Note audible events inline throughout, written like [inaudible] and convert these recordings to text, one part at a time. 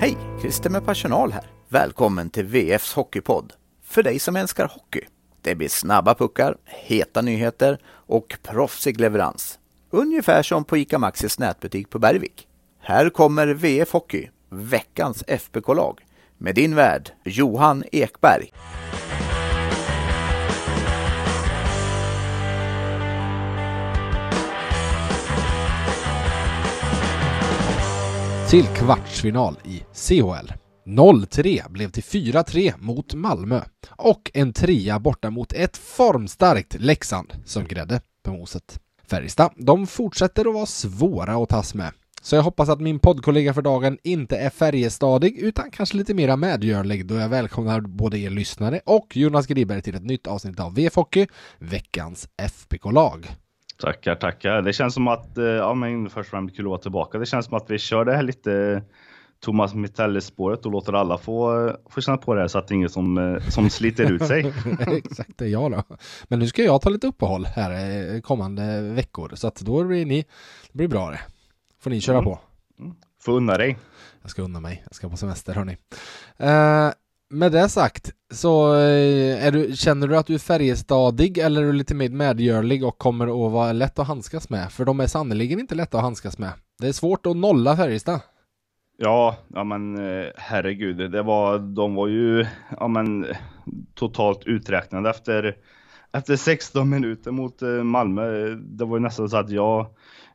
Hej! Christer med personal här. Välkommen till VFs Hockeypodd. För dig som älskar hockey. Det blir snabba puckar, heta nyheter och proffsig leverans. Ungefär som på ICA Maxis nätbutik på Bergvik. Här kommer VF Hockey, veckans FBK-lag, med din värd Johan Ekberg. Till kvartsfinal i CHL. 0-3 blev till 4-3 mot Malmö och en trea borta mot ett formstarkt Leksand som grädde på moset. Färjestad, de fortsätter att vara svåra att tas med. Så jag hoppas att min poddkollega för dagen inte är färjestadig utan kanske lite mera medgörlig då jag välkomnar både er lyssnare och Jonas Griberg till ett nytt avsnitt av VF Hockey, veckans FBK-lag. Tackar, tackar. Det känns som att, eh, ja men först och främst kul att vara tillbaka. Det känns som att vi kör det här lite Thomas Mitelle-spåret och låter alla få, få känna på det här så att det är ingen som, eh, som sliter ut sig. [laughs] Exakt, det är jag då. Men nu ska jag ta lite uppehåll här eh, kommande veckor så att då blir ni, det blir bra det. Får ni köra mm. på. Mm. Får unna dig. Jag ska unna mig, jag ska på semester hörni. Uh, med det sagt, så eh, är du, känner du att du är färjestadig eller är du lite mer medgörlig och kommer att vara lätt att handskas med? För de är sannerligen inte lätta att handskas med. Det är svårt att nolla Färjestad. Ja, ja men eh, herregud, det var, de var ju ja, men, totalt uträknade efter, efter 16 minuter mot eh, Malmö. Det var ju nästan så att jag,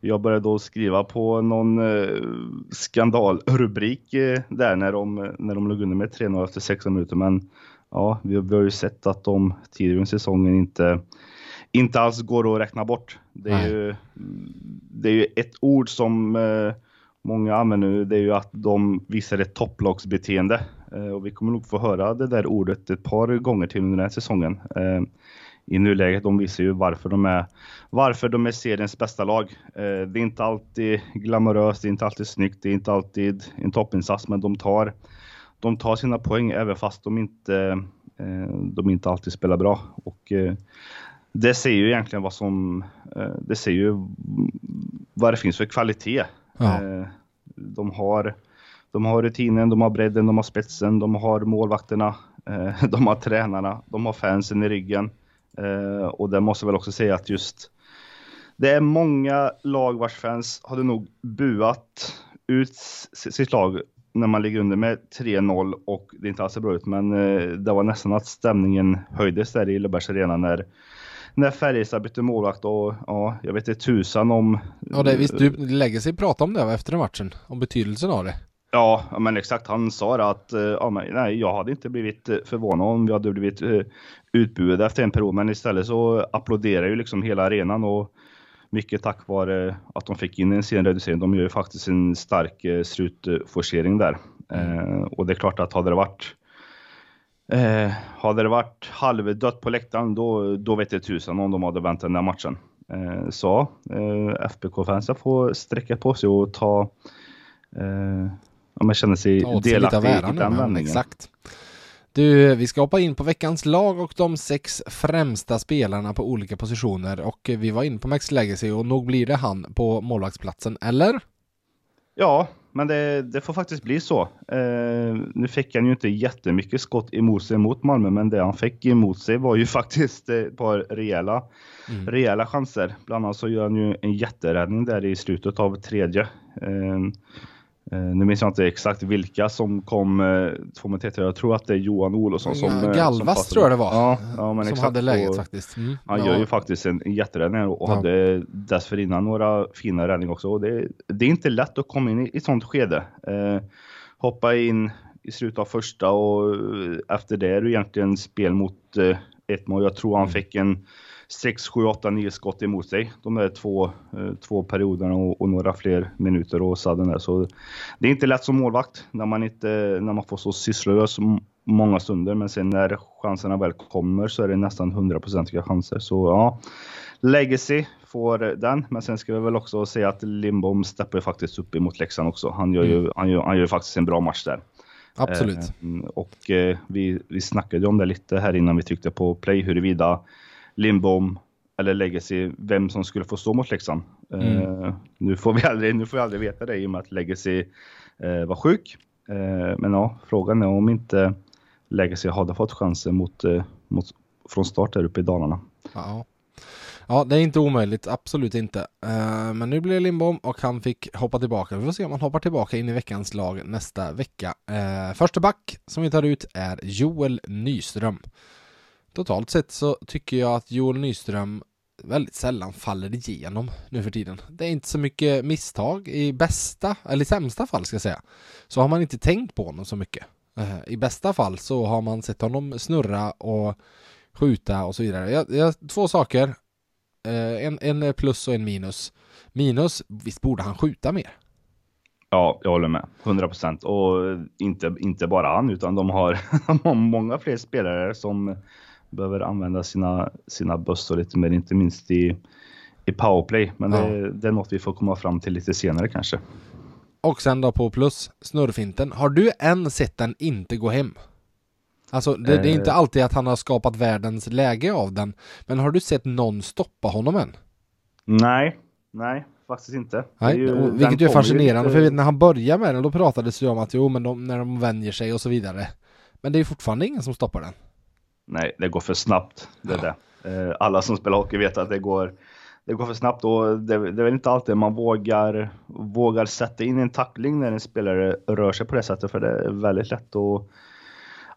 jag började då skriva på någon eh, skandalrubrik eh, där när de, när de låg under med 3-0 efter 16 minuter. Men ja, vi, vi har ju sett att de tidigare i säsongen inte, inte alls går att räkna bort. Det är, ju, det är ju ett ord som eh, många använder nu, det är ju att de visar ett topplagsbeteende. Eh, och vi kommer nog få höra det där ordet ett par gånger till under den här säsongen. Eh, I nuläget, de visar ju varför de är, varför de är seriens bästa lag. Eh, det är inte alltid glamoröst, det är inte alltid snyggt, det är inte alltid en toppinsats, men de tar, de tar sina poäng även fast de inte, de inte alltid spelar bra. Och det ser ju egentligen vad som, det ser ju vad det finns för kvalitet Ja. Eh, de, har, de har rutinen, de har bredden, de har spetsen, de har målvakterna, eh, [laughs] de har tränarna, de har fansen i ryggen. Eh, och det måste väl också säga att just det är många lag vars fans hade nog buat ut sitt lag när man ligger under med 3-0 och det inte alls ser bra ut. Men eh, det var nästan att stämningen höjdes där i Löfbergs Arena när när Färjestad bytte målvakt och ja, jag vet inte tusan om... Ja, det, visst, du lägger sig prata om det efter matchen, om betydelsen av det. Ja, men exakt. Han sa det att ja, men, nej, jag hade inte blivit eh, förvånad om vi hade blivit uh, utbuade efter en period, men istället så applåderar ju liksom hela arenan och mycket tack vare att de fick in en sen reducering. De gör ju faktiskt en stark slutforcering där. Mm. Uh, och det är klart att hade det varit Eh, hade det varit halvdött på läktaren, då, då vet jag tusan om de hade vänt den där matchen. Eh, så eh, FBK-fansen får sträcka på sig och ta, om man känner sig delaktig i den vändningen. Exakt. Du, vi ska hoppa in på veckans lag och de sex främsta spelarna på olika positioner och vi var inne på Max Legacy och nog blir det han på målvaktsplatsen, eller? Ja, men det, det, får faktiskt bli så. Eh, nu fick han ju inte jättemycket skott emot sig mot Malmö, men det han fick emot sig var ju [laughs] faktiskt ett par rejäla, mm. rejäla chanser. Bland annat så gör han ju en jätteräddning där i slutet av tredje. Eh, nu minns jag inte exakt vilka som kom eh, två mot ett. Jag tror att det är Johan Olofsson som... Ja, Galvas som tror jag det var. Ja, ja men som exakt. hade läget och, faktiskt. Mm. Han ja. gör ju faktiskt en, jätteräddning och ja. hade dessförinnan några fina räddningar också. Och det, det är inte lätt att komma in i, i ett sånt skede. Eh, hoppa in i slutet av första och efter det är det egentligen spel mot eh, ett mål. Jag tror han mm. fick en 6, 7, 8, 9 skott emot sig. De där två, eh, två perioderna och, och, några fler minuter och sadden där. Så det är inte lätt som målvakt när man, inte, när man får så sysslolös många stunder. Men sen när chanserna väl kommer så är det nästan hundraprocentiga chanser. Så ja, Legacy får den. Men sen ska vi väl också säga att Lindbom steppar faktiskt upp emot Leksand också. Han gör ju, mm. han gör, han gör faktiskt en bra match där. Absolut. Eh, och eh, vi, vi snackade om det lite här innan vi tryckte på play huruvida Lindbom eller Legacy, vem som skulle få stå mot Leksand. Mm. Uh, nu, får vi aldrig, nu får vi aldrig veta det i och med att Legacy uh, var sjuk. Eh, men ja, frågan är om inte Legacy hade fått chansen mot, mot, från start där uppe i Dalarna. Ja. Ja, det är inte omöjligt, absolut inte. Uh, men nu blir det Lindbom och han fick hoppa tillbaka. Vi får se om han hoppar tillbaka in i veckans lag nästa vecka. Uh, första back som vi tar ut är Joel Nyström. Totalt sett så tycker jag att Joel Nyström väldigt sällan faller igenom nu för tiden. Det är inte så mycket misstag i bästa, eller i sämsta fall ska jag säga. Så har man inte tänkt på honom så mycket. Eh, I bästa fall så har man sett honom snurra och skjuta och så vidare. Jag, jag, två saker. Eh, en, en plus och en minus. Minus, visst borde han skjuta mer? Ja, jag håller med. 100 procent. Och inte, inte bara han, utan de har, [laughs] de har många fler spelare som behöver använda sina, sina bössor lite mer, inte minst i, i powerplay. Men ja. det, det, är något vi får komma fram till lite senare kanske. Och sen då på plus, snurrfinten. Har du än sett den inte gå hem? Alltså det, det, är inte eh. alltid att han har skapat världens läge av den. Men har du sett någon stoppa honom än? Nej, nej, faktiskt inte. Nej, ju, vilket är fascinerande, lite... för när han började med den då pratades det om att jo, men de, när de vänjer sig och så vidare. Men det är fortfarande ingen som stoppar den. Nej, det går för snabbt. Det ja. det. Eh, alla som spelar hockey vet att det går, det går för snabbt och det, det är väl inte alltid man vågar, vågar sätta in en tackling när en spelare rör sig på det sättet, för det är väldigt lätt att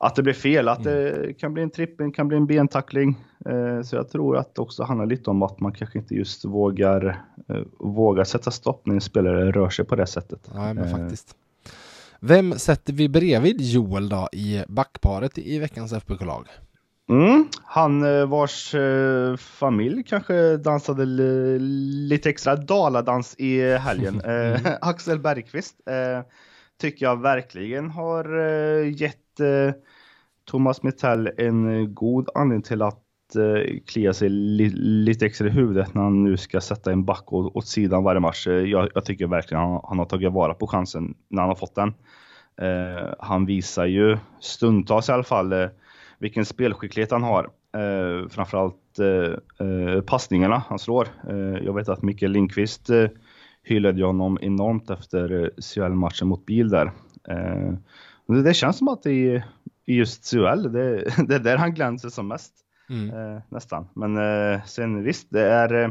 att det blir fel, att det mm. kan bli en tripping, kan bli en bentackling. Eh, så jag tror att det också handlar lite om att man kanske inte just vågar, eh, vågar sätta stopp när en spelare rör sig på det sättet. Nej, men faktiskt. Vem sätter vi bredvid Joel då i backparet i veckans FBK-lag? Mm, han vars familj kanske dansade lite extra daladans i helgen. [laughs] mm. [laughs] Axel Bergqvist tycker jag verkligen har gett Thomas Metall en god anledning till att eh, klia sig li lite extra i huvudet när han nu ska sätta en back åt, sidan varje match. Jag, jag tycker verkligen han, han, har tagit vara på chansen när han har fått den. Eh, han visar ju stundtals i alla fall eh, vilken spelskicklighet han har. Eh, framförallt eh, eh passningarna han slår. Eh, jag vet att Mikael Lindqvist eh, hyllade honom enormt efter CHL-matchen mot Bil där. Eh, det, känns som att det i just CHL. Det, [laughs] det är där han glänser som mest. Mm. Eh, nästan. Men eh, sen visst, det är, eh,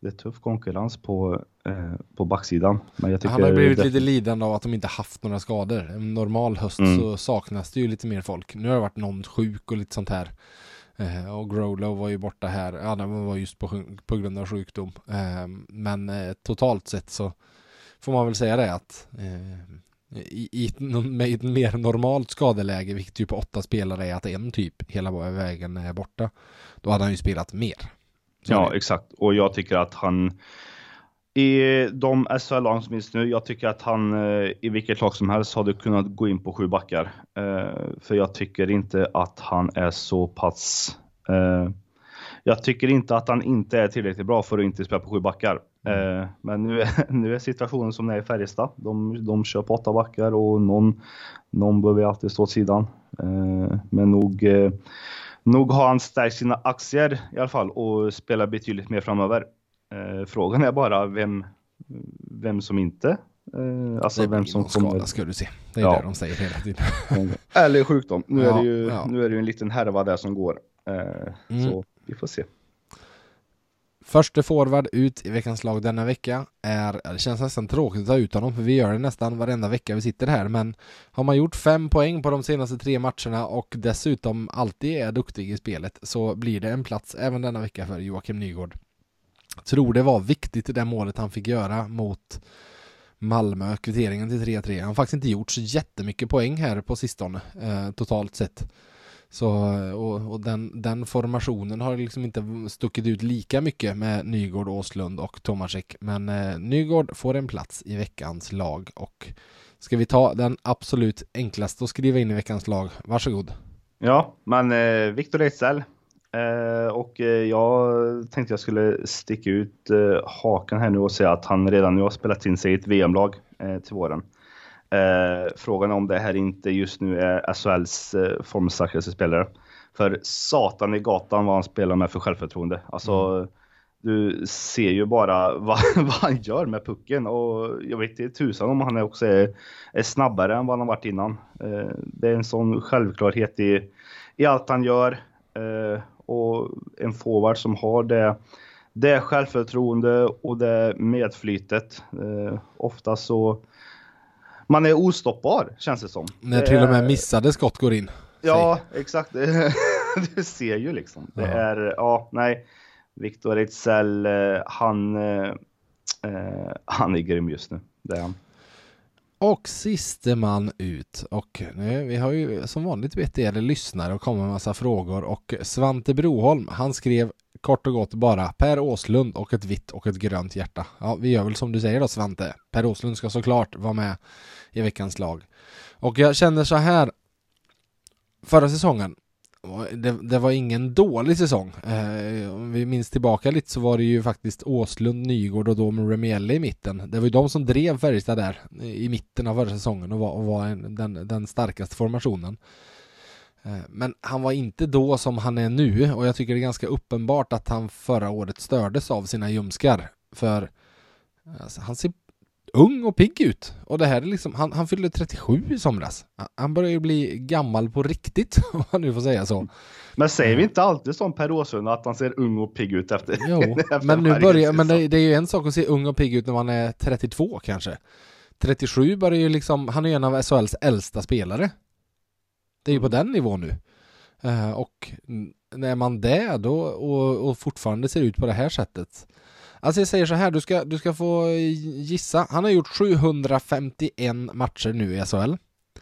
det är tuff konkurrens på, eh, på backsidan. Men jag tycker han har blivit det... lite lidande av att de inte haft några skador. En normal höst mm. så saknas det ju lite mer folk. Nu har det varit någon sjuk och lite sånt här. Eh, och Growlow var ju borta här. Ja, det var just på, på grund av sjukdom. Eh, men totalt sett så får man väl säga det att i, i, med ett mer normalt skadeläge, vilket ju på åtta spelare är att en typ hela vägen är borta, då hade han ju spelat mer. Så ja, exakt. Och jag tycker att han i de SHL-lag som finns nu, jag tycker att han eh, i vilket lag som helst hade kunnat gå in på sju backar. Eh, för jag tycker inte att han är så pass... Eh, jag tycker inte att han inte är tillräckligt bra för att inte spela på sju backar. Mm. Men nu är, [laughs] nu är situationen som den är i Färjestad. De, de kör på åtta backar och någon, någon behöver alltid stå åt sidan. Men nog, nog har han stärkt sina aktier i alla fall och spelar betydligt mer framöver. Frågan är bara vem, vem som inte alltså det vem som kommer... skada ska du se. Det är ja. det de säger hela tiden. Eller sjukdom. Nu, ja, är det ju, ja. nu är det ju en liten härva där som går. Mm. Så vi får se. Förste forward ut i veckans lag denna vecka är, det känns nästan tråkigt att ta ut honom för vi gör det nästan varenda vecka vi sitter här men har man gjort fem poäng på de senaste tre matcherna och dessutom alltid är duktig i spelet så blir det en plats även denna vecka för Joakim Nygård. Tror det var viktigt det målet han fick göra mot Malmö, kvitteringen till 3-3. Han har faktiskt inte gjort så jättemycket poäng här på sistone eh, totalt sett. Så, och, och den, den, formationen har liksom inte stuckit ut lika mycket med Nygård, Åslund och Tomasek. Men eh, Nygård får en plats i veckans lag och ska vi ta den absolut enklaste att skriva in i veckans lag? Varsågod. Ja, men eh, Viktor Ejdsell. Eh, och eh, jag tänkte jag skulle sticka ut eh, hakan här nu och säga att han redan nu har spelat in sig i ett VM-lag eh, till våren. Eh, frågan om det här inte just nu är SHLs eh, formstarkaste spelare. För satan i gatan vad han spelar med för självförtroende. Alltså, mm. du ser ju bara [laughs] vad, vad han gör med pucken och jag vet inte tusan om han också är, är snabbare än vad han varit innan. Eh, det är en sån självklarhet i, i allt han gör eh, och en forward som har det, det självförtroende och det medflytet. Eh, ofta så man är ostoppbar känns det som. När till och med missade skott går in. Ja, exakt. [laughs] du ser ju liksom. Det ja. är, ja, nej. Viktor Ejdsell, eh, han, eh, eh, han är grym just nu. Det är han. Och siste man ut. Och nu, vi har ju som vanligt bett er lyssnare och komma med massa frågor och Svante Broholm, han skrev kort och gott bara Per Åslund och ett vitt och ett grönt hjärta. Ja, vi gör väl som du säger då Svante. Per Åslund ska såklart vara med i veckans lag. Och jag känner så här. Förra säsongen det, det, var ingen dålig säsong. Eh, om vi minns tillbaka lite så var det ju faktiskt Åslund, Nygård och då med Remielle i mitten. Det var ju de som drev Färjestad där i mitten av förra säsongen och var, och var en, den, den starkaste formationen. Eh, men han var inte då som han är nu och jag tycker det är ganska uppenbart att han förra året stördes av sina ljumskar. För alltså, han ser ung och pigg ut. Och det här är liksom, han, han fyllde 37 i somras. Han börjar ju bli gammal på riktigt, [laughs] om man nu får säga så. Men säger vi inte alltid som Per Åslund att han ser ung och pigg ut efter? Jo, [laughs] efter men nu börjar, men det, det, är ju en sak att se ung och pigg ut när man är 32 kanske. 37 börjar ju liksom, han är ju en av SHLs äldsta spelare. Det är ju på den nivån nu. Uh, och när man det då och, och fortfarande ser ut på det här sättet Alltså jag säger så här, du ska, du ska få gissa. Han har gjort 751 matcher nu i SHL.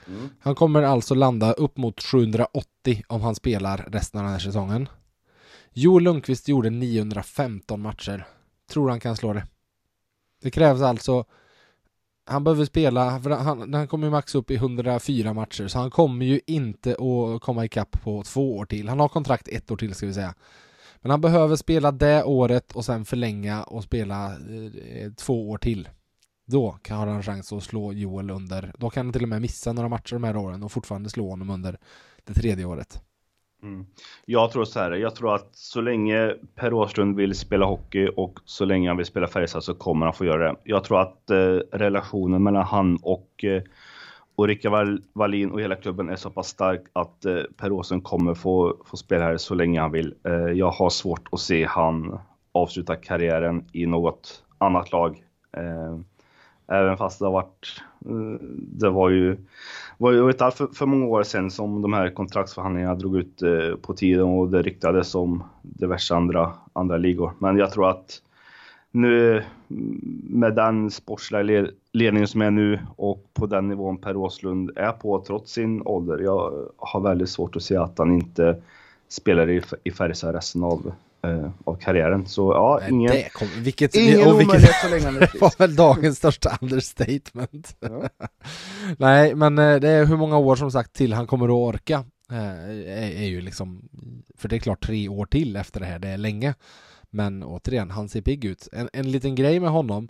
Mm. Han kommer alltså landa upp mot 780 om han spelar resten av den här säsongen. Joel Lundqvist gjorde 915 matcher. Tror han kan slå det. Det krävs alltså han behöver spela, för han, han kommer ju max upp i 104 matcher, så han kommer ju inte att komma ikapp på två år till. Han har kontrakt ett år till ska vi säga. Men han behöver spela det året och sen förlänga och spela eh, två år till. Då kan han ha en chans att slå Joel under, då kan han till och med missa några matcher de här åren och fortfarande slå honom under det tredje året. Mm. Jag tror så här, jag tror att så länge Per Åslund vill spela hockey och så länge han vill spela Färjestad så kommer han få göra det. Jag tror att eh, relationen mellan han och eh, Ulrika Rickard Wallin och hela klubben är så pass stark att eh, Per Åström kommer få, få spela här så länge han vill. Eh, jag har svårt att se han avsluta karriären i något annat lag. Eh, även fast det har varit, eh, det var ju, var ju inte allt för, för många år sedan som de här kontraktsförhandlingarna drog ut eh, på tiden och det ryktades om diverse andra, andra ligor. Men jag tror att nu mm, med den sportsliga ledningen som är nu och på den nivån Per Åslund är på trots sin ålder. Jag har väldigt svårt att se att han inte spelar i, i Färjestad resten av, eh, av karriären. Så ja, Nej, ingen, det kom, vilket, ingen och vilket, så länge [laughs] han är Det var väl dagens största understatement. Ja. [laughs] Nej, men eh, det är hur många år som sagt till han kommer att orka. Eh, är, är ju liksom, för det är klart tre år till efter det här, det är länge. Men återigen, han ser pigg ut. En, en liten grej med honom.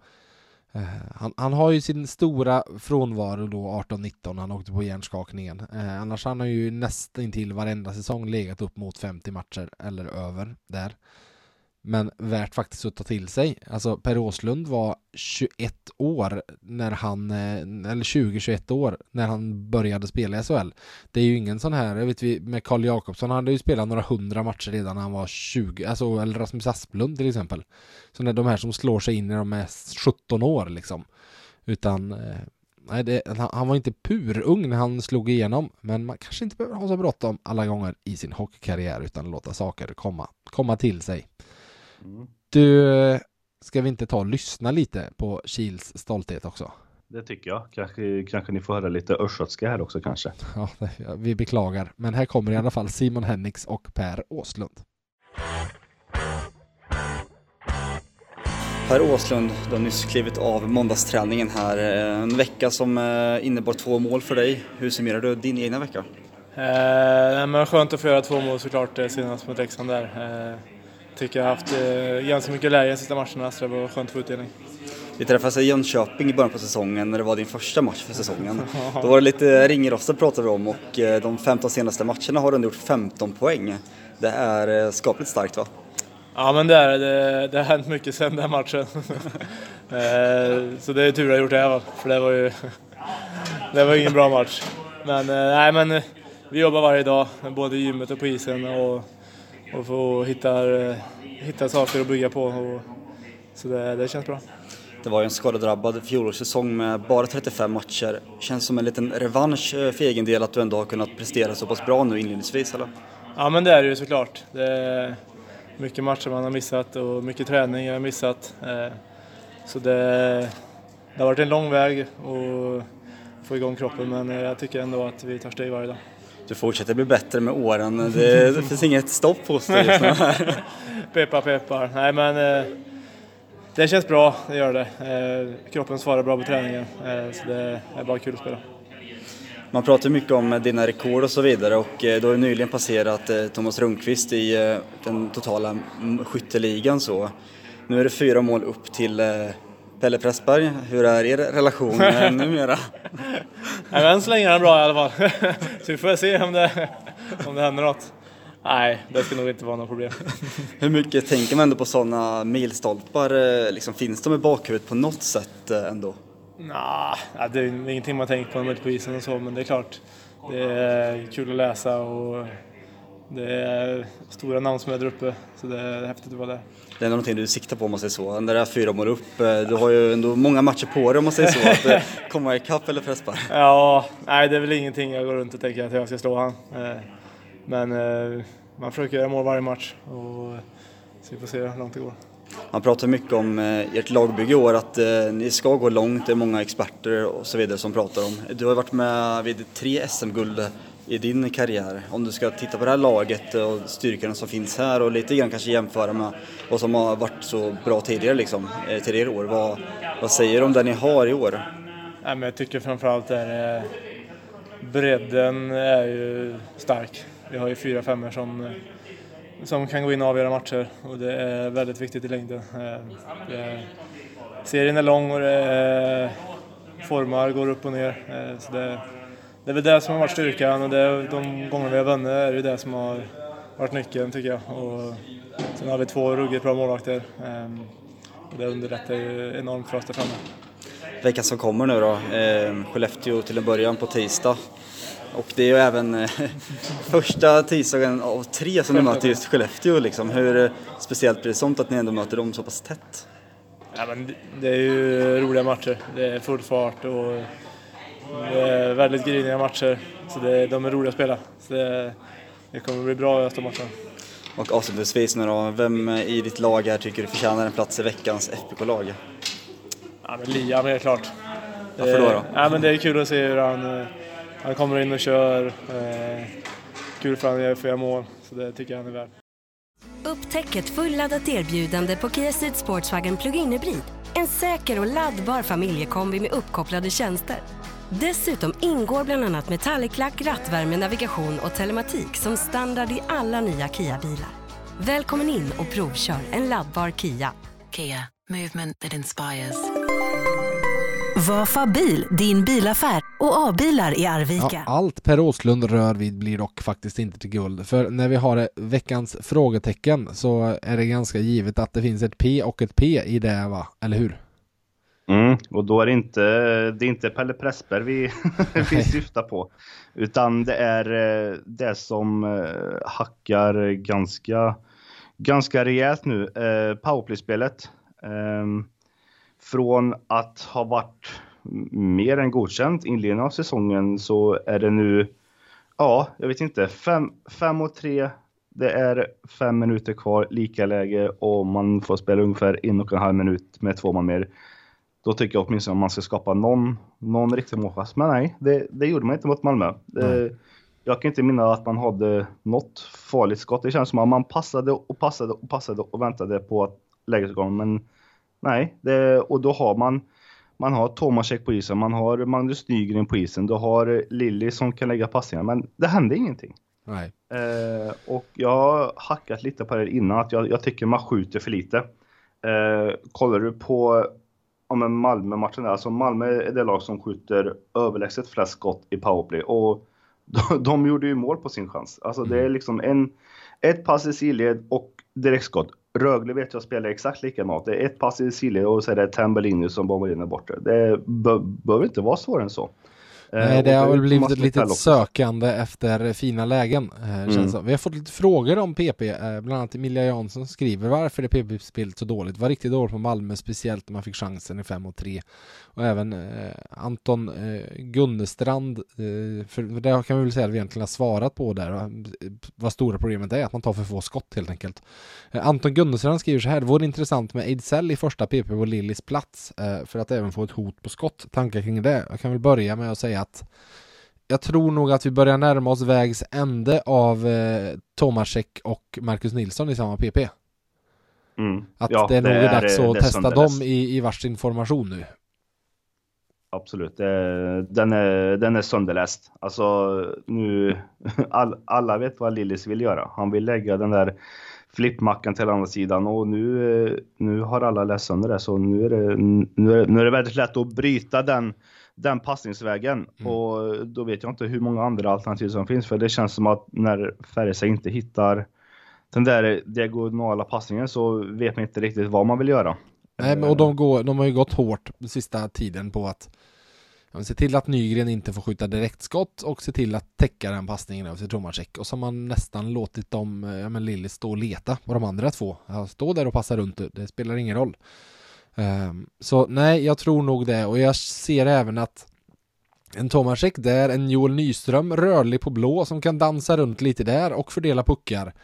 Eh, han, han, har ju sin stora frånvaro då 18-19 han åkte på hjärnskakningen. Eh, annars han har ju nästan till varenda säsong legat upp mot 50 matcher eller över där men värt faktiskt att ta till sig. Alltså Per Åslund var 21 år när han, eh, eller 20-21 år när han började spela i SHL. Det är ju ingen sån här, jag vet vi med Karl Jakobsson, han hade ju spelat några hundra matcher redan när han var 20, alltså eller Rasmus Asplund till exempel. Så när de här som slår sig in när de är 17 år liksom. Utan eh, Nej, det, han var inte purung när han slog igenom, men man kanske inte behöver ha så bråttom alla gånger i sin hockeykarriär utan låta saker komma, komma till sig. Du, ska vi inte ta och lyssna lite på Kils stolthet också? Det tycker jag. Kanske, kanske ni får höra lite östgötska här också kanske. [laughs] Ja, vi beklagar. Men här kommer i alla fall Simon Hennix och Per Åslund. Per Åslund, du har nyss klivit av måndagsträningen här. En vecka som eh, innebar två mål för dig. Hur summerar du din egna vecka? Eh, men skönt att få göra två mål såklart eh, senast mot Leksand där. Eh, tycker jag har haft eh, ganska mycket läge de sista matcherna så det var skönt att få utdelning. Vi träffades i Jönköping i början på säsongen när det var din första match för säsongen. [laughs] Då var det lite ringrostar pratade vi om och eh, de 15 senaste matcherna har du ändå gjort 15 poäng. Det är eh, skapligt starkt va? Ja men det är det. Det har hänt mycket sen den matchen. [laughs] Eh, så det är tur att jag gjort det här för det var ju det var ingen bra match. Men nej men vi jobbar varje dag, både i gymmet och på isen och, och får hitta, hitta saker att bygga på. Och, så det, det känns bra. Det var ju en skadedrabbad fjolårssäsong med bara 35 matcher. Känns som en liten revansch för egen del att du ändå har kunnat prestera så pass bra nu inledningsvis eller? Ja men det är det ju såklart. Det är mycket matcher man har missat och mycket träning jag har missat. Så det, det har varit en lång väg att få igång kroppen men jag tycker ändå att vi tar steg varje dag. Du fortsätter bli bättre med åren. Det, det finns inget stopp hos dig just nu. [laughs] peppar peppar. Nej men eh, det känns bra, det gör det. Eh, kroppen svarar bra på träningen eh, så det är bara kul att spela. Man pratar mycket om dina rekord och så vidare och du har ju nyligen passerat Thomas Rundqvist i den totala skytteligan så. Nu är det fyra mål upp till Pelle Pressberg. Hur är er relation [laughs] numera? Nej, än så länge är den bra i alla fall. [laughs] Så vi får se om det, om det händer något. Nej, det ska nog inte vara något problem. [laughs] Hur mycket tänker man ändå på sådana milstolpar? Liksom, finns de i bakhuvudet på något sätt eh, ändå? Nah, det är ingenting man tänker på när man är på isen och så, men det är klart. Det är kul att läsa och det är stora namn som är där uppe, så det är häftigt att vara där. Det är någonting du siktar på om man säger så. När det är fyra mål upp, eh, du har ju ändå många matcher på dig om man säger så, att eh, [laughs] komma ikapp eller Pressberg. Ja, nej det är väl ingenting jag går runt och tänker att jag ska slå han. Eh, men man försöker göra mål varje match och så vi får se hur långt det går. Man pratar mycket om ert lagbygge i år, att ni ska gå långt, det är många experter och så vidare som pratar om. Du har varit med vid tre SM-guld i din karriär? Om du ska titta på det här laget och styrkorna som finns här och lite grann kanske jämföra med vad som har varit så bra tidigare liksom, till tidigare år. Vad, vad säger du om det ni har i år? Nej, men jag tycker framförallt är eh, bredden är ju stark. Vi har ju fyra femmor som, eh, som kan gå in och avgöra matcher och det är väldigt viktigt i längden. Är, serien är lång och det är, formar går upp och ner. Så det, det är väl det som har varit styrkan och det, de gånger vi har vunnit är det det som har varit nyckeln tycker jag. Och sen har vi två ruggigt bra målvakter. Ehm, och det underlättar ju enormt för oss där framme. Veckan som kommer nu då, eh, Skellefteå till en början på tisdag. Och det är ju även eh, [laughs] första tisdagen av tre som ni möter just Skellefteå liksom. Hur eh, speciellt blir det sånt att ni ändå möter dem så pass tätt? Ja, men det är ju roliga matcher. Det är full fart och det är väldigt griniga matcher, så det, de är roliga att spela. Så det, det kommer bli bra i Östermatchen. Och avslutningsvis nu då, vem i ditt lag här tycker du förtjänar en plats i veckans FBK-lag? Ja, men Liam helt klart. Varför då? då? Ja, men det är kul att se hur han, eh, han kommer in och kör. Eh, kul för att få göra mål, så det tycker jag han är värd. Upptäck ett fulladdat erbjudande på Kia Ceed Sportswagen Plug-in Hybrid. En säker och laddbar familjekombi med uppkopplade tjänster. Dessutom ingår bland annat metalliclack, rattvärme, navigation och telematik som standard i alla nya Kia-bilar. Välkommen in och provkör en laddbar Kia. Kia, movement that inspires. Vafa bil, din bilaffär och A-bilar i Arvika. Ja, allt Per Åslund rör vid blir dock faktiskt inte till guld. För när vi har veckans frågetecken så är det ganska givet att det finns ett P och ett P i det va? Eller hur? Mm, och då är det inte, det är inte Pelle Pressberg vi, [laughs] vi syftar på. Utan det är eh, det som eh, hackar ganska, ganska rejält nu. Eh, Powerplay-spelet. Eh, från att ha varit mer än godkänt inledningen av säsongen så är det nu, ja, jag vet inte, 5 mot 3. Det är fem minuter kvar, lika läge och man får spela ungefär en och en halv minut med två man mer. Då tycker jag åtminstone att man ska skapa någon, någon riktig målchans. Men nej, det, det gjorde man inte mot Malmö. Det, jag kan inte minna att man hade något farligt skott. Det känns som att man passade och passade och passade och väntade på att läget gång. Men nej, det, och då har man man har Tomasek på isen, man har Magnus Nygren på isen, du har Lilly som kan lägga passningar, men det hände ingenting. Nej. Eh, och jag har hackat lite på det innan, att jag, jag tycker man skjuter för lite. Eh, kollar du på ja, men Malmö-matchen där. Alltså Malmö är det lag som skjuter överlägset flest skott i powerplay. Och [laughs] de, de gjorde ju mål på sin chans. Alltså det är mm. liksom en, ett pass i sidled och direktskott. Rögle vet jag spelar exakt likadant. Det är ett pass i Sille och så är det Tambellini som bombar in där borta. Det behöver inte vara svårare än så. Nej, det har väl blivit ett litet sökande efter fina lägen. Mm. Vi har fått lite frågor om PP, bland annat Emilia Jansson skriver varför är PP-spelet så dåligt. Var riktigt dåligt på Malmö, speciellt när man fick chansen i 5 och 3. Och även eh, Anton eh, Gunnestrand, eh, för det kan vi väl säga att vi egentligen har svarat på där, vad stora problemet är, att man tar för få skott helt enkelt. Eh, Anton Gunnestrand skriver så här, det vore intressant med Ejdsell i första PP på Lillis plats, eh, för att även få ett hot på skott. Tankar kring det? Jag kan väl börja med att säga att jag tror nog att vi börjar närma oss vägs ände av eh, Tomasek och Marcus Nilsson i samma PP. Mm. Att ja, det är nog det är dags att testa dem i, i varsin formation nu. Absolut, den är, den är sönderläst. Alltså nu, [laughs] all, alla vet vad Lillis vill göra. Han vill lägga den där flippmackan till andra sidan och nu, nu har alla läst sönder det så nu är det, nu är, nu är det väldigt lätt att bryta den den passningsvägen. Mm. Och då vet jag inte hur många andra alternativ som finns. För det känns som att när Färjestad inte hittar den där diagonala passningen så vet man inte riktigt vad man vill göra. Nej, men och de, går, de har ju gått hårt sista tiden på att se till att Nygren inte får skjuta direktskott och se till att täcka den passningen över till Tomasek. Och så har man nästan låtit dem, ja men Lilly stå och leta på de andra två. Stå där och passa runt, det spelar ingen roll. Um, så nej, jag tror nog det och jag ser även att en Tomasek där, en Joel Nyström rörlig på blå som kan dansa runt lite där och fördela puckar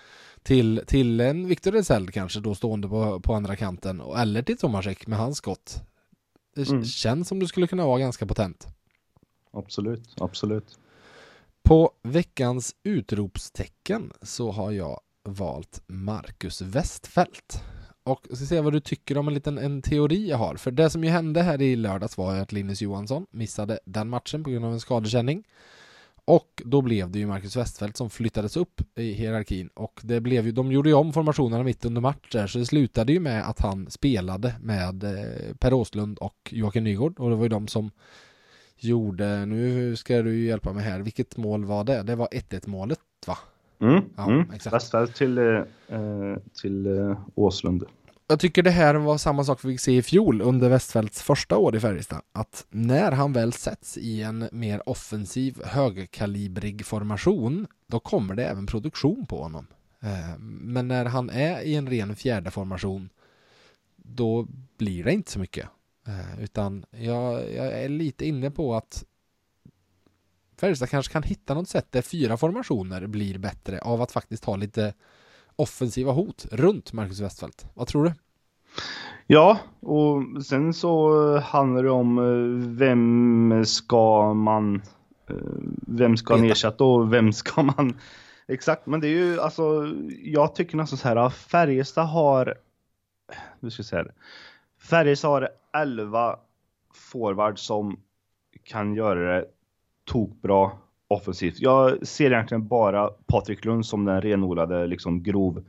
till, till en Victor Ejdsell kanske då stående på, på andra kanten eller till Tomasek med hans skott. Det mm. känns som det skulle kunna vara ganska potent. Absolut, absolut. På veckans utropstecken så har jag valt Marcus Westfält. Och jag ska se vad du tycker om en liten en teori jag har. För det som ju hände här i lördags var ju att Linus Johansson missade den matchen på grund av en skadekänning. Och då blev det ju Marcus Westfeldt som flyttades upp i hierarkin och det blev ju, de gjorde ju om formationerna mitt under matcher så det slutade ju med att han spelade med eh, Per Åslund och Joakim Nygård och det var ju de som gjorde, nu ska du hjälpa mig här, vilket mål var det? Det var 1-1 målet va? Mm, ja, mm. Exakt. Till, eh, till eh, Åslund. Jag tycker det här var samma sak vi fick se i fjol under Westfälts första år i Färjestad. Att när han väl sätts i en mer offensiv, högkalibrig formation, då kommer det även produktion på honom. Eh, men när han är i en ren fjärde formation, då blir det inte så mycket. Eh, utan jag, jag är lite inne på att Färjestad kanske kan hitta något sätt där fyra formationer blir bättre av att faktiskt ha lite offensiva hot runt Marcus Westfält. Vad tror du? Ja, och sen så handlar det om eh, vem ska man eh, vem ska han ersätta och vem ska man [laughs] Exakt, men det är ju alltså jag tycker nästan så här Färjestad har hur ska jag säga det? Färjestad har 11 forwards som kan göra det tokbra offensivt. Jag ser egentligen bara Patrik Lund som den renodlade liksom grov,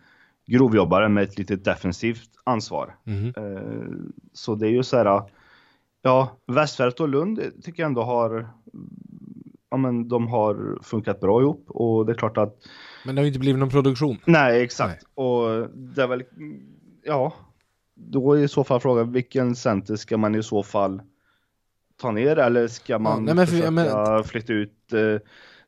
grovjobbare med ett lite defensivt ansvar. Mm. Så det är ju så här, ja, Westfält och Lund tycker jag ändå har, ja men de har funkat bra ihop och det är klart att Men det har ju inte blivit någon produktion. Nej, exakt. Nej. Och det är väl, ja, då är i så fall frågan vilken center ska man i så fall ta ner eller ska man ja, nej, försöka men... flytta ut? Eh,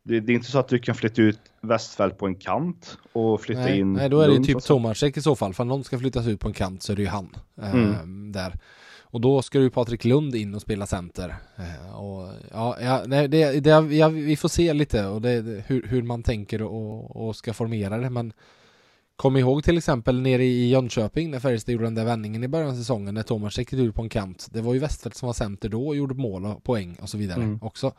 det, det, är inte så att du kan flytta ut Västfält på en kant och flytta nej, in Nej, då är det ju typ Tomasek i så fall. För om någon ska flyttas ut på en kant så är det ju han eh, mm. där. Och då ska ju Patrik Lund in och spela center. Eh, och, ja, ja, nej, det, det, ja, vi får se lite och det, hur, hur man tänker och, och ska formera det. Men Kom ihåg till exempel nere i Jönköping när Färjestad gjorde den där vändningen i början av säsongen när Thomas gick ut på en kant. Det var ju Westfeldt som var center då och gjorde mål och poäng och så vidare mm. också.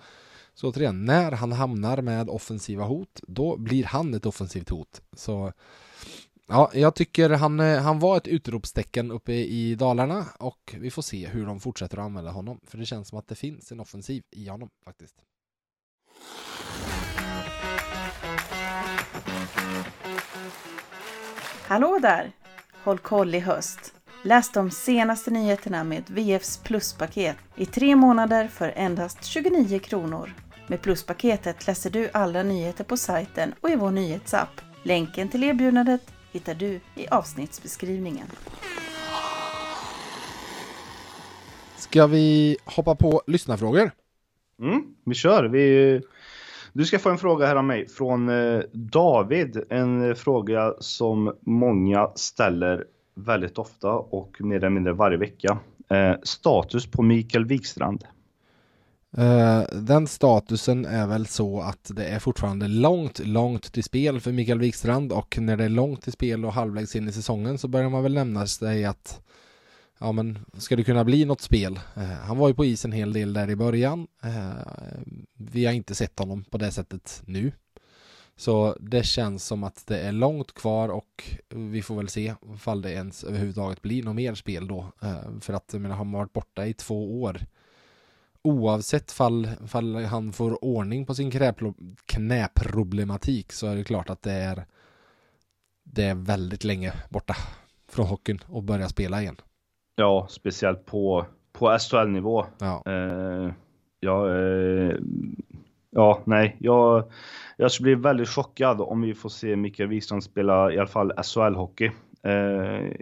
Så återigen, när han hamnar med offensiva hot, då blir han ett offensivt hot. Så ja, jag tycker han, han var ett utropstecken uppe i Dalarna och vi får se hur de fortsätter att använda honom. För det känns som att det finns en offensiv i honom faktiskt. Hallå där! Håll koll i höst. Läs de senaste nyheterna med VFs pluspaket i tre månader för endast 29 kronor. Med pluspaketet läser du alla nyheter på sajten och i vår nyhetsapp. Länken till erbjudandet hittar du i avsnittsbeskrivningen. Ska vi hoppa på lyssnarfrågor? Mm, vi kör. Vi, du ska få en fråga här av mig från eh, David. En eh, fråga som många ställer väldigt ofta och mer eller mindre varje vecka. Eh, status på Mikael Wikstrand. Eh, den statusen är väl så att det är fortfarande långt, långt till spel för Mikael Wikstrand och när det är långt till spel och halvvägs in i säsongen så börjar man väl nämna sig att ja men ska det kunna bli något spel? Eh, han var ju på is en hel del där i början. Eh, vi har inte sett honom på det sättet nu. Så det känns som att det är långt kvar och vi får väl se ifall det ens överhuvudtaget blir något mer spel då. Eh, för att jag menar, har varit borta i två år oavsett fall, fall han får ordning på sin knäproblematik så är det klart att det är det är väldigt länge borta från hockeyn och börja spela igen. Ja, speciellt på, på SHL-nivå. Ja. Eh, ja, eh, ja, nej, jag, jag skulle bli väldigt chockad om vi får se Mikael Wikstrand spela i alla fall SHL-hockey. Eh,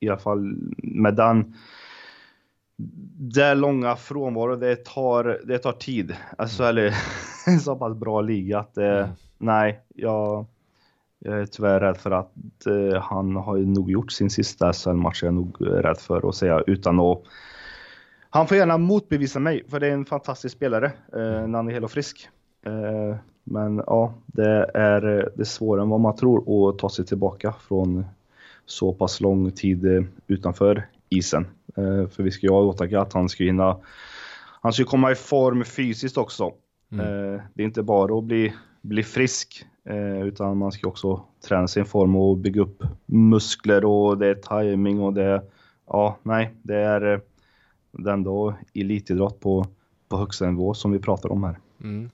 I alla fall med den det långa frånvaro, det tar, det tar tid. SHL är [laughs] en så pass bra liga att det, mm. nej, jag, jag är tyvärr rädd för att uh, han har nog gjort sin sista SHL-match, jag är nog rädd för att säga utan att han får gärna motbevisa mig, för det är en fantastisk spelare uh, när han är hel och frisk. Uh, men ja, det är, det är svårare än vad man tror att ta sig tillbaka från så pass lång tid utanför isen. För vi ska ju ha åtanke att han ska hinna, han ska komma i form fysiskt också. Mm. Det är inte bara att bli, bli frisk, utan man ska också träna sig i form och bygga upp muskler och det är timing och det, ja, nej, det är, det är ändå elitidrott på, på högsta nivå som vi pratar om här. Mm.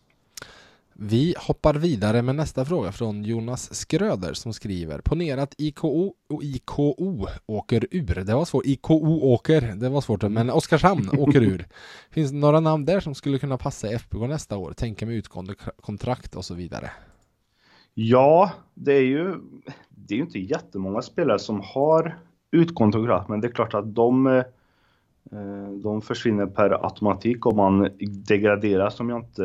Vi hoppar vidare med nästa fråga från Jonas Skröder som skriver Ponera att IKO och IKO åker ur. Det var svårt. IKO åker, det var svårt. Men Oskarshamn åker ur. [laughs] Finns det några namn där som skulle kunna passa i FBK nästa år? Tänka med utgående kontrakt och så vidare. Ja, det är ju det är ju inte jättemånga spelare som har utgående kontrakt, men det är klart att de eh, de försvinner per automatik om man degraderar som jag inte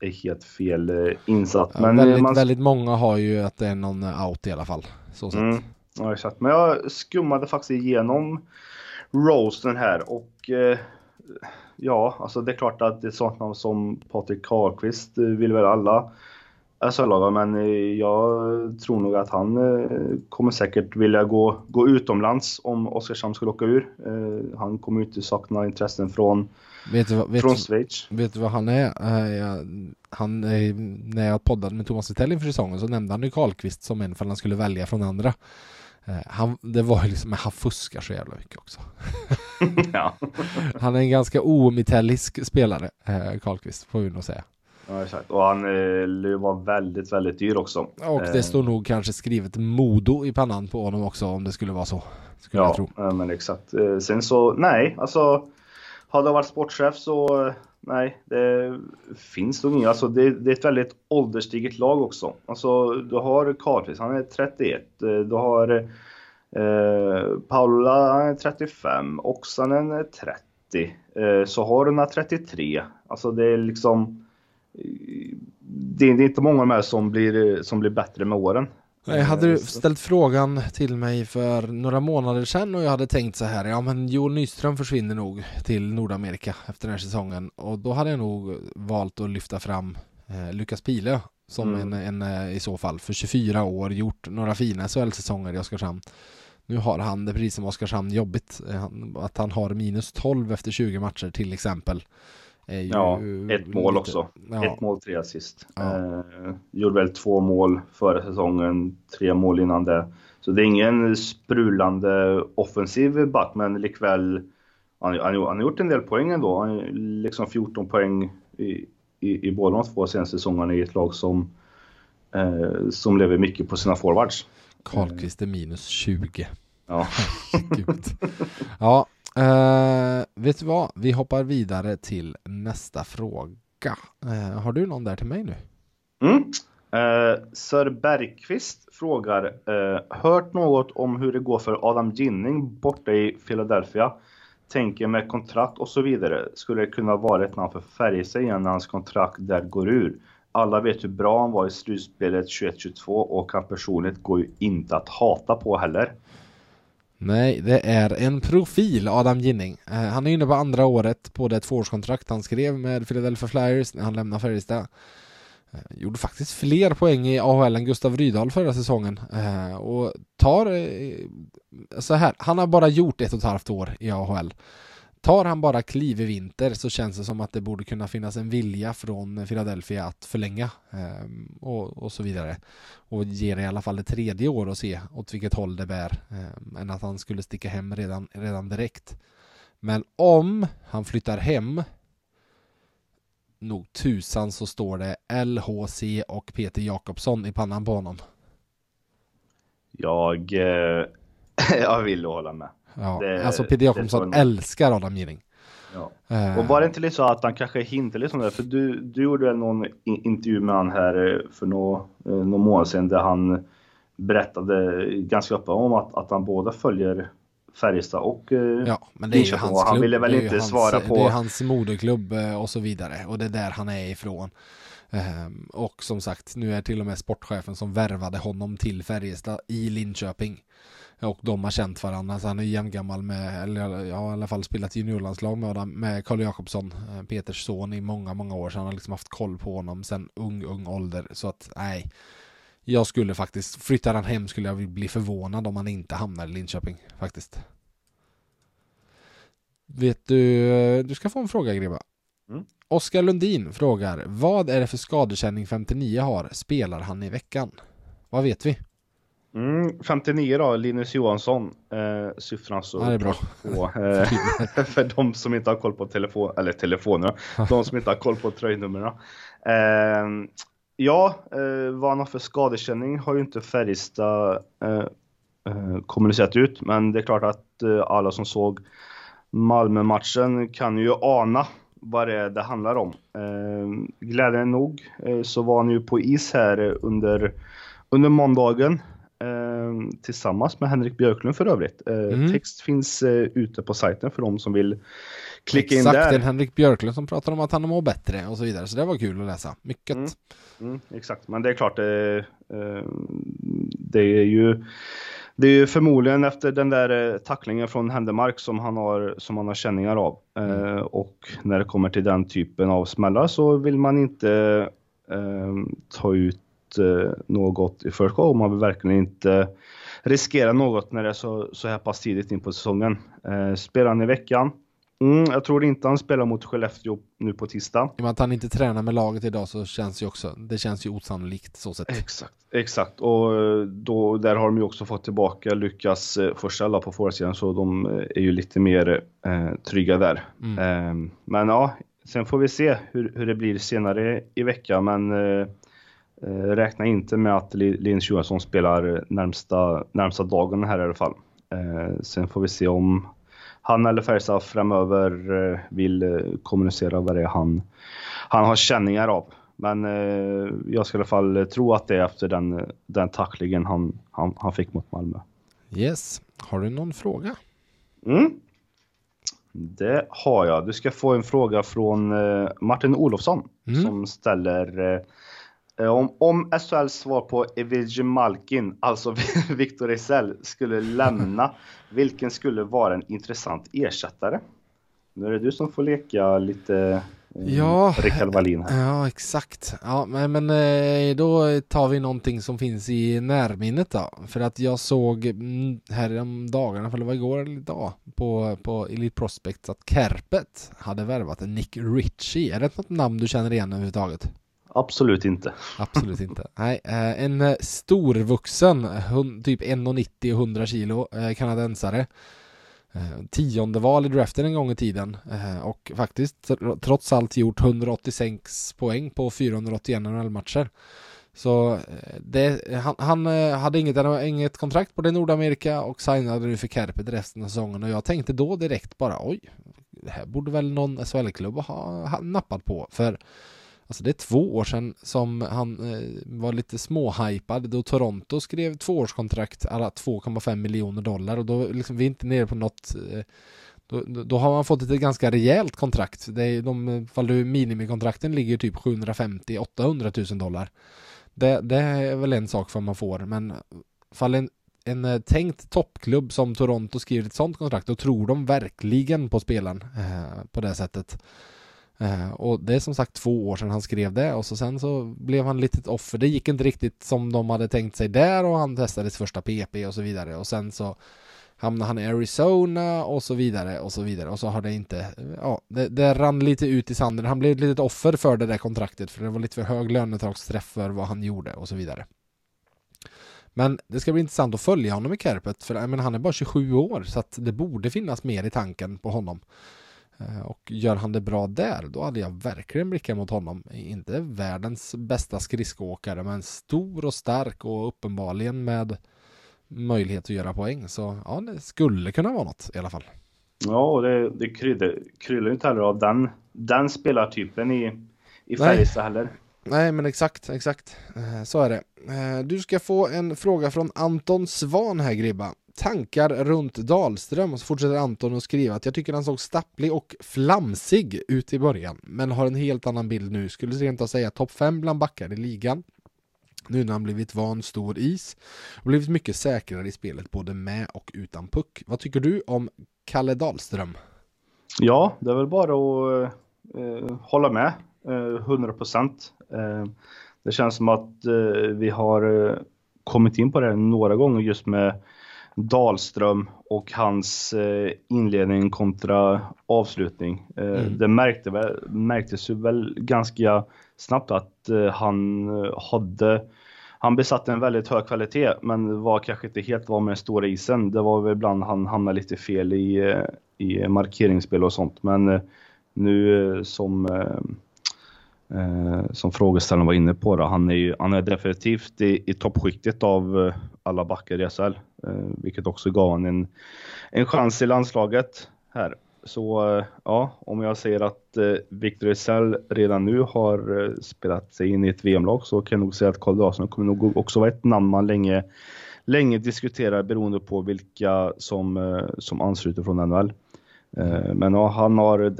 är helt fel eh, insatt. Ja, men väldigt, man... väldigt många har ju att det är någon out i alla fall. Så. Mm, ja, exakt. Men jag skummade faktiskt igenom roasten här och eh, ja, alltså det är klart att det är sånt som Patrik Karlqvist vill väl alla SHL-lag, men eh, jag tror nog att han kommer säkert vilja gå, gå utomlands om Oskarshamn skulle åka ur. Han kommer ju inte sakna intressen från Vet du, vet, Från Schweiz. Vet du vad han är? Han, när jag poddade med Thomas Witell inför säsongen så nämnde han ju Karlqvist som en för han skulle välja från andra. Han, det var ju liksom, han fuskar så jävla mycket också. [laughs] ja. han är en ganska omitellisk spelare, Karlqvist, får vi nog säga. Ja, exakt. Och han eh, var väldigt, väldigt dyr också. Och det står nog kanske skrivet Modo i pannan på honom också om det skulle vara så. Skulle ja, jag tro. men exakt. sen så, nej, alltså hade jag varit sportchef så nej, det finns nog inga. Alltså det, det, är ett väldigt ålderstiget lag också. Alltså du har Karlqvist, han är 31. Du har eh, Paula, han är 35. Oksanen är 30. Eh, så har du 33. Alltså det är liksom det är, det är inte många av de här som blir, som blir bättre med åren. Nej, hade du ställt frågan till mig för några månader sedan och jag hade tänkt så här, ja men Joel Nyström försvinner nog till Nordamerika efter den här säsongen och då hade jag nog valt att lyfta fram eh, Lukas Pile som mm. en, en, eh, i så fall för 24 år gjort några fina SHL-säsonger i Oskarshamn. Nu har han det precis som Oskarshamn jobbigt, eh, att han har minus 12 efter 20 matcher till exempel ja, ett mål lite, också. Ja. Ett mål, tre assist. Ja. Eh, gjorde väl två mål förra säsongen, tre mål innan det. Så det är ingen sprulande offensiv back, men likväl han, han, han har gjort en del poäng ändå. Han liksom 14 poäng i, i, i båda de två senaste säsongerna i ett lag som, eh, som lever mycket på sina forwards. Karlqvist är minus 20. Ja. [laughs] ja, Uh, vet du vad? Vi hoppar vidare till nästa fråga. Uh, har du någon där till mig nu? Mm. Uh, Sir Bergqvist frågar, uh, hört något om hur det går för Adam Ginning borta i Philadelphia? Tänker med kontrakt och så vidare. Skulle det kunna vara ett namn för Färjestad igen när hans kontrakt där går ur? Alla vet hur bra han var i slutspelet 21-22 och han personligt går ju inte att hata på heller. Nej, det är en profil, Adam Ginning. Eh, han är inne på andra året på det tvåårskontrakt han skrev med Philadelphia Flyers när han lämnade Färjestad. Eh, gjorde faktiskt fler poäng i AHL än Gustav Rydahl förra säsongen. Eh, och tar eh, så här, han har bara gjort ett och ett halvt år i AHL. Tar han bara kliv i vinter så känns det som att det borde kunna finnas en vilja från Philadelphia att förlänga eh, och, och, så vidare. Och ge det i alla fall ett tredje år och se åt vilket håll det bär. Eh, än att han skulle sticka hem redan, redan direkt. Men om han flyttar hem nog tusan så står det LHC och Peter Jakobsson i pannan på honom. Jag, eh, [laughs] jag vill hålla med. Ja, det, alltså Peter Jakobsson älskar Adam Gilling. Ja. Uh, och var det inte lite så att han kanske hintade lite om det? För du, du gjorde väl någon intervju med han här eh, för några, eh, några månader sedan där han berättade ganska öppet om att, att han båda följer Färjestad och Ja, men det är ju hans klubb. Han ville väl inte hans, svara på... Det är hans moderklubb och så vidare och det är där han är ifrån. Um, och som sagt, nu är till och med sportchefen som värvade honom till Färjestad i Linköping. Och de har känt varandra, så han är jämngammal med, eller ja, i alla fall spelat juniorlandslag med, med Karl Jakobsson, eh, Peters son, i många, många år. Så han har liksom haft koll på honom sen ung, ung ålder. Så att, nej. Jag skulle faktiskt, flyttar han hem skulle jag bli förvånad om han inte hamnar i Linköping, faktiskt. Vet du, eh, du ska få en fråga Gribba. Mm. Oskar Lundin frågar, vad är det för skadekänning 59 har? Spelar han i veckan? Vad vet vi? Mm, 59 då, Linus Johansson. Eh, siffran så ja, bra. På, eh, [laughs] för de som inte har koll på telefon, eller telefonerna, [laughs] de som inte har koll på tröjnumren. Eh, ja, eh, vad han har för skadekänning har ju inte Färjestad eh, eh, kommunicerat ut, men det är klart att eh, alla som såg Malmö-matchen kan ju ana vad det det handlar om. Eh, glädjande nog eh, så var han ju på is här under, under måndagen tillsammans med Henrik Björklund för övrigt. Eh, mm. Text finns eh, ute på sajten för de som vill klicka Exakt, in där. Exakt, det är Henrik Björklund som pratar om att han mår bättre och så vidare, så det var kul att läsa. Mycket. Mm. Mm, exakt, men det är klart, det, eh, det är ju det är ju förmodligen efter den där eh, tacklingen från Händemark som han har, som han har känningar av. Mm. Och när det kommer till den typen av smällar så vill man inte ta ut eh, något i förskott. Man vill verkligen inte riskera något när det är så, så här pass tidigt in på säsongen. Eh, spelar han i veckan? Mm, jag tror inte han spelar mot Skellefteå nu på tisdag. I och med att han inte tränar med laget idag så känns ju också, det känns ju osannolikt så sett. Exakt, exakt. Och eh, då, där har de ju också fått tillbaka Lukas eh, Forsell på forwardsidan så de är ju lite mer eh, trygga där. Mm. Eh, men ja, sen får vi se hur, hur det blir senare i veckan men Eh, räkna inte med att Linus Johansson spelar närmsta, närmsta dagen här i alla fall. Eh, sen får vi se om han eller Färjestad framöver eh, vill kommunicera vad det är han, han har känningar av. Men jag ska i alla fall tro att det är efter den, den tacklingen han, han, han fick mot Malmö. Yes. Har du någon fråga? Mm. Det har jag. Du ska få en fråga från Martin Olofsson mm. som ställer Eh, om, om SHLs svar på Evilje Malkin, alltså [laughs] Victor Ejsell, skulle lämna, [laughs] vilken skulle vara en intressant ersättare? Nu är det du som får leka lite eh, ja, Rickard Wallin här. Ja, exakt. Ja, men, men eh, då tar vi någonting som finns i närminnet då. För att jag såg mm, här om dagarna, för det var igår eller idag, på, på Elite Prospects att Kerpet hade värvat en Nick Ritchie. Är det något namn du känner igen överhuvudtaget? Absolut inte. Absolut inte. Nej, eh, en eh, storvuxen, typ 1,90 och 100 kilo eh, kanadensare. Tionde val i draften en gång i tiden och faktiskt trots allt gjort 186 poäng på 481 NHL-matcher. Så det, han, han, hade inget, inget kontrakt på det Nordamerika och signade nu för Kärpet resten av säsongen och jag tänkte då direkt bara oj, det här borde väl någon SHL-klubb ha, ha nappat på för Alltså det är två år sedan som han eh, var lite småhypad då Toronto skrev tvåårskontrakt alla 2,5 miljoner dollar och då liksom vi är inte nere på något eh, då, då, har man fått ett ganska rejält kontrakt. Det är de, eh, fall du, minimikontrakten ligger typ 750-800 000 dollar. Det, det, är väl en sak för man får, men fall en, en eh, tänkt toppklubb som Toronto skriver ett sånt kontrakt, då tror de verkligen på spelaren eh, på det sättet. Eh, och det är som sagt två år sedan han skrev det och så sen så blev han lite offer. Det gick inte riktigt som de hade tänkt sig där och han testade sitt första PP och så vidare och sen så hamnade han i Arizona och så vidare och så vidare och så har det inte, ja, det, det rann lite ut i sanden. Han blev ett litet offer för det där kontraktet för det var lite för hög lönetagsträff för vad han gjorde och så vidare. Men det ska bli intressant att följa honom i Kärpet för men han är bara 27 år så att det borde finnas mer i tanken på honom. Eh, och gör han det bra där, då hade jag verkligen blickat mot honom. Inte världens bästa skridskoåkare, men stor och stark och uppenbarligen med möjlighet att göra poäng. Så ja, det skulle kunna vara något i alla fall. Ja, och det, det kryllar, kryllar inte heller av den, den spelartypen i, i Färjestad heller. Nej, men exakt, exakt. Eh, så är det. Eh, du ska få en fråga från Anton Svan här, Gribba. Tankar runt Dahlström och så fortsätter Anton att skriva att jag tycker han såg stapplig och flamsig ut i början, men har en helt annan bild nu. Skulle rent av säga topp 5 bland backar i ligan. Nu när han blivit van stor is och blivit mycket säkrare i spelet både med och utan puck. Vad tycker du om Kalle Dahlström? Ja, det är väl bara att eh, hålla med eh, 100 procent. Eh, det känns som att eh, vi har eh, kommit in på det några gånger just med Dahlström och hans eh, inledning kontra avslutning. Mm. Det märkte, märktes ju väl ganska snabbt att han hade han besatte en väldigt hög kvalitet men var kanske inte helt van med den stora isen. Det var väl ibland han hamnade lite fel i, i markeringsspel och sånt. Men nu som Eh, som frågeställaren var inne på, då, han, är ju, han är definitivt i, i toppskiktet av eh, alla backar i eh, Eh, vilket också gav honom en, en chans i landslaget här. Så eh, ja, om jag säger att eh, Victor Ejdsell redan nu har eh, spelat sig in i ett VM-lag så kan jag nog säga att Karl Larsson kommer nog också vara ett namn man länge, länge diskuterar beroende på vilka som, eh, som ansluter från NHL. Eh, men ja, han har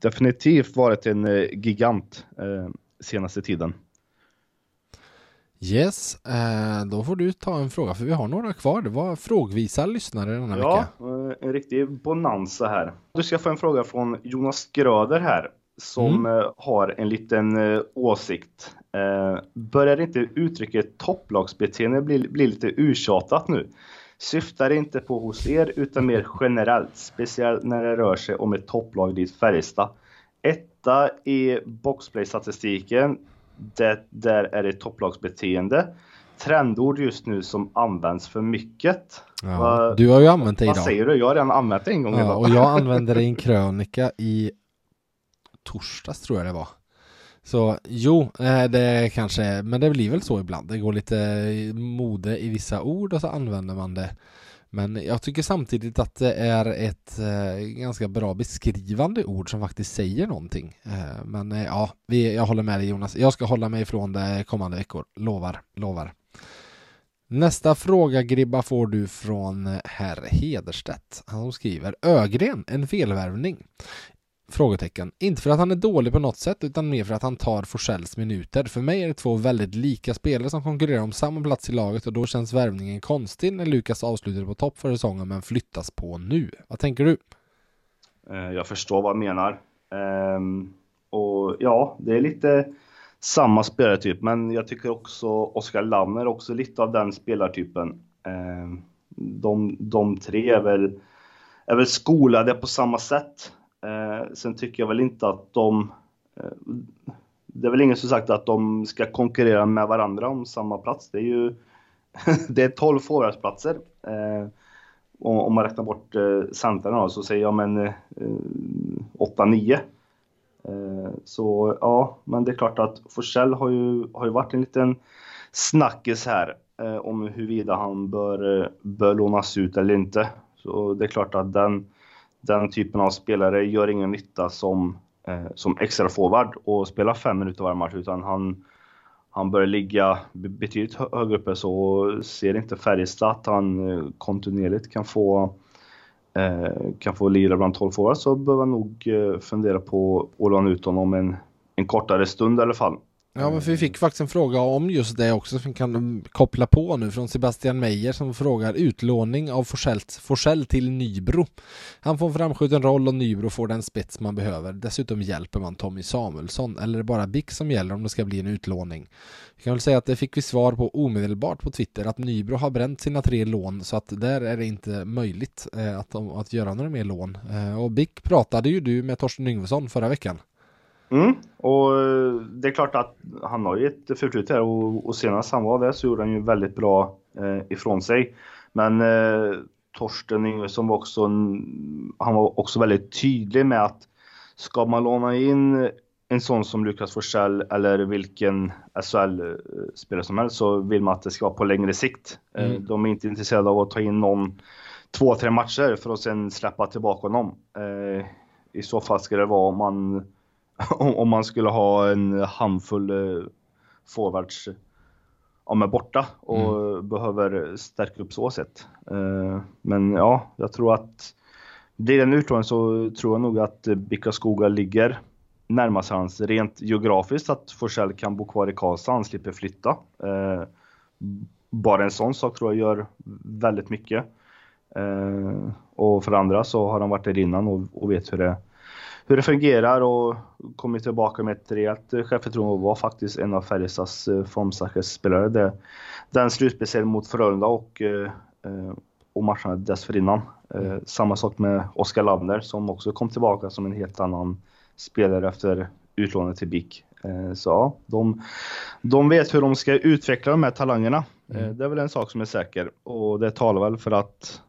definitivt varit en eh, gigant eh, senaste tiden. Yes, då får du ta en fråga för vi har några kvar. Det var frågvisa lyssnare denna ja, vecka. Ja, en riktig bonanza här. Du ska få en fråga från Jonas Gröder här som mm. har en liten åsikt. Börjar inte uttrycket topplagsbeteende bli, bli lite urtjatat nu? syftar inte på hos er utan mer [laughs] generellt, speciellt när det rör sig om ett topplag dit Färjestad. Etta i boxplay-statistiken, det där är det topplagsbeteende. Trendord just nu som används för mycket. Ja, Va, du har ju använt det idag. Vad säger du? Jag har redan använt det en gång ja, idag. Och jag [laughs] använde det i en krönika i torsdags tror jag det var. Så jo, eh, det kanske, men det blir väl så ibland. Det går lite mode i vissa ord och så använder man det. Men jag tycker samtidigt att det är ett eh, ganska bra beskrivande ord som faktiskt säger någonting. Eh, men eh, ja, vi, jag håller med dig Jonas. Jag ska hålla mig ifrån det kommande veckor. Lovar, lovar. Nästa fråga Gribba får du från eh, herr Hederstedt. Han skriver Ögren, en felvärvning. Frågetecken. Inte för att han är dålig på något sätt utan mer för att han tar Forsells minuter. För mig är det två väldigt lika spelare som konkurrerar om samma plats i laget och då känns värvningen konstig när Lukas avslutade på topp för säsongen men flyttas på nu. Vad tänker du? Eh, jag förstår vad han menar. Ehm, och ja, det är lite samma spelartyp men jag tycker också Oskar Lammer också lite av den spelartypen. Ehm, de, de tre är väl, är väl skolade på samma sätt. Eh, sen tycker jag väl inte att de... Eh, det är väl ingen som sagt att de ska konkurrera med varandra om samma plats. Det är ju [laughs] det är 12 forwardsplatser. Eh, om man räknar bort eh, centrarna så säger jag men eh, eh 8-9. Eh, så ja, men det är klart att Forsell har ju, har ju varit en liten snackis här eh, om huruvida han bör, eh, bör lånas ut eller inte. Så det är klart att den den typen av spelare gör ingen nytta som eh, som extra forward och spelar fem minuter varje match utan han, han börjar ligga betydligt högre uppe så ser inte Färjestad att han eh, kontinuerligt kan få eh, kan få lira bland 12 forwards så behöver han nog eh, fundera på att låna ut honom en, en kortare stund i alla fall. Ja, men vi fick faktiskt en fråga om just det också som vi kan koppla på nu från Sebastian Meijer som frågar utlåning av Forsell till Nybro. Han får en framskjuten roll och Nybro får den spets man behöver. Dessutom hjälper man Tommy Samuelsson eller är det bara Bick som gäller om det ska bli en utlåning? Vi kan väl säga att det fick vi svar på omedelbart på Twitter att Nybro har bränt sina tre lån så att där är det inte möjligt eh, att, att göra några mer lån. Eh, och Bick pratade ju du med Torsten Yngvesson förra veckan. Mm, och eh, det är klart att han har ju ett förflutet här och, och senast han var där så gjorde han ju väldigt bra eh, ifrån sig. Men eh, Torsten Yngvesson var också, han var också väldigt tydlig med att ska man låna in en sån som Lukas Forsell eller vilken SHL-spelare som helst så vill man att det ska vara på längre sikt. Eh, mm. De är inte intresserade av att ta in någon två, tre matcher för att sen släppa tillbaka honom. Eh, I så fall ska det vara om man om man skulle ha en handfull eh, forwards om är borta och mm. behöver stärka upp så sätt. Eh, men ja, jag tror att blir det en utlåning så tror jag nog att Bickaskoga ligger närmast hans rent geografiskt att Forsell kan bo kvar i Karlstad, han slipper flytta. Eh, bara en sån sak tror jag gör väldigt mycket. Och för andra så har han varit där innan och vet hur det är hur det fungerar och kommit tillbaka med ett rejält självförtroende och var faktiskt en av Färjestads eh, formstarkaste spelare. den slutspelserien mot Frölunda och, eh, och matcherna dessförinnan. Eh, samma sak med Oskar Lavner som också kom tillbaka som en helt annan spelare efter utlånet till BIK. Så ja, de, de vet hur de ska utveckla de här talangerna. Mm. Det är väl en sak som är säker och det talar väl för att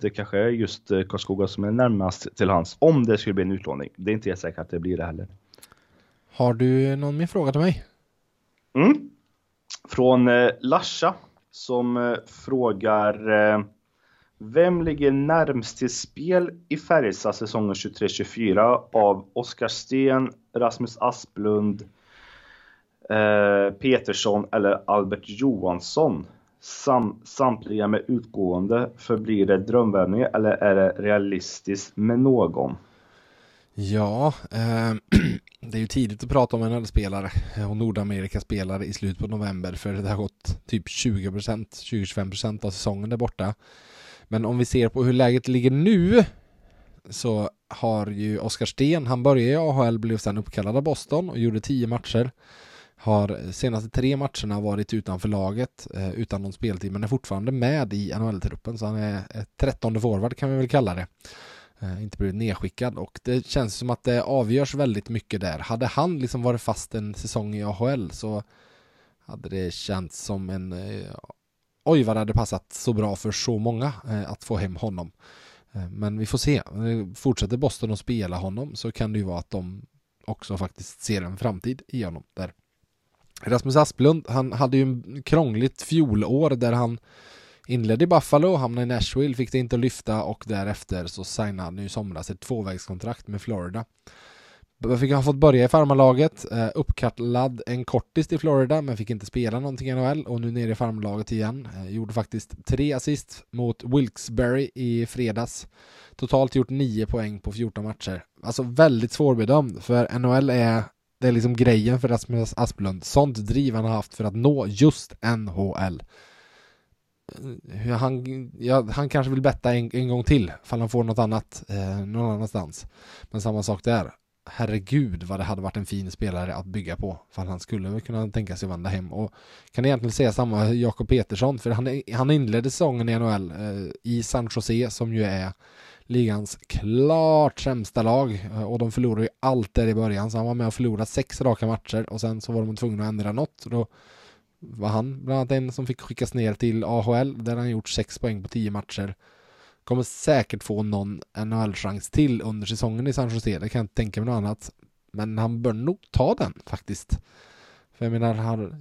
det kanske är just eh, Karlskoga som är närmast till hans om det skulle bli en utlåning. Det är inte helt säkert att det blir det heller. Har du någon mer fråga till mig? Mm. Från eh, Larsa som eh, frågar eh, Vem ligger närmst till spel i Färjestad säsongen 23-24 av Oskar Sten, Rasmus Asplund, eh, Petersson eller Albert Johansson? Sam, samtliga med utgående, förblir det drömvändningar eller är det realistiskt med någon? Ja, eh, [clears throat] det är ju tidigt att prata om en spelare eh, och Nordamerika-spelare i slutet på november för det har gått typ 20%, 20-25% av säsongen där borta. Men om vi ser på hur läget ligger nu så har ju Oskar Sten, han började i AHL, blev sedan uppkallad av Boston och gjorde 10 matcher har senaste tre matcherna varit utanför laget eh, utan någon speltid men är fortfarande med i NHL-truppen så han är ett trettonde forward kan vi väl kalla det. Eh, inte blivit nedskickad och det känns som att det avgörs väldigt mycket där. Hade han liksom varit fast en säsong i AHL så hade det känts som en eh, oj vad det hade passat så bra för så många eh, att få hem honom. Eh, men vi får se. Eh, fortsätter Boston att spela honom så kan det ju vara att de också faktiskt ser en framtid i honom där. Rasmus Asplund, han hade ju en krångligt fjolår där han inledde i Buffalo, hamnade i Nashville, fick det inte att lyfta och därefter så signade han i somras ett tvåvägskontrakt med Florida. Fick han fått börja i farmarlaget, eh, uppkallad en kortis till Florida men fick inte spela någonting i NHL och nu nere i farmarlaget igen. Eh, gjorde faktiskt tre assist mot Wilkesbury i fredags. Totalt gjort nio poäng på 14 matcher. Alltså väldigt svårbedömd för NHL är det är liksom grejen för Rasmus Asplund. Sånt driv han har haft för att nå just NHL. Eh, han, ja, han kanske vill betta en, en gång till, fall han får något annat eh, någon annanstans. Men samma sak där. Herregud vad det hade varit en fin spelare att bygga på. Fall han skulle kunna tänka sig att vända hem. Och kan egentligen säga samma Jakob Petersson, för han, han inledde säsongen i NHL eh, i San Jose som ju är ligans klart sämsta lag. Eh, och de förlorade ju allt där i början så han var med och förlorade sex raka matcher och sen så var de tvungna att ändra något. Och då var han bland annat en som fick skickas ner till AHL där han gjort sex poäng på tio matcher. Kommer säkert få någon NHL-chans till under säsongen i San Jose, det kan jag inte tänka mig något annat. Men han bör nog ta den faktiskt. För jag menar,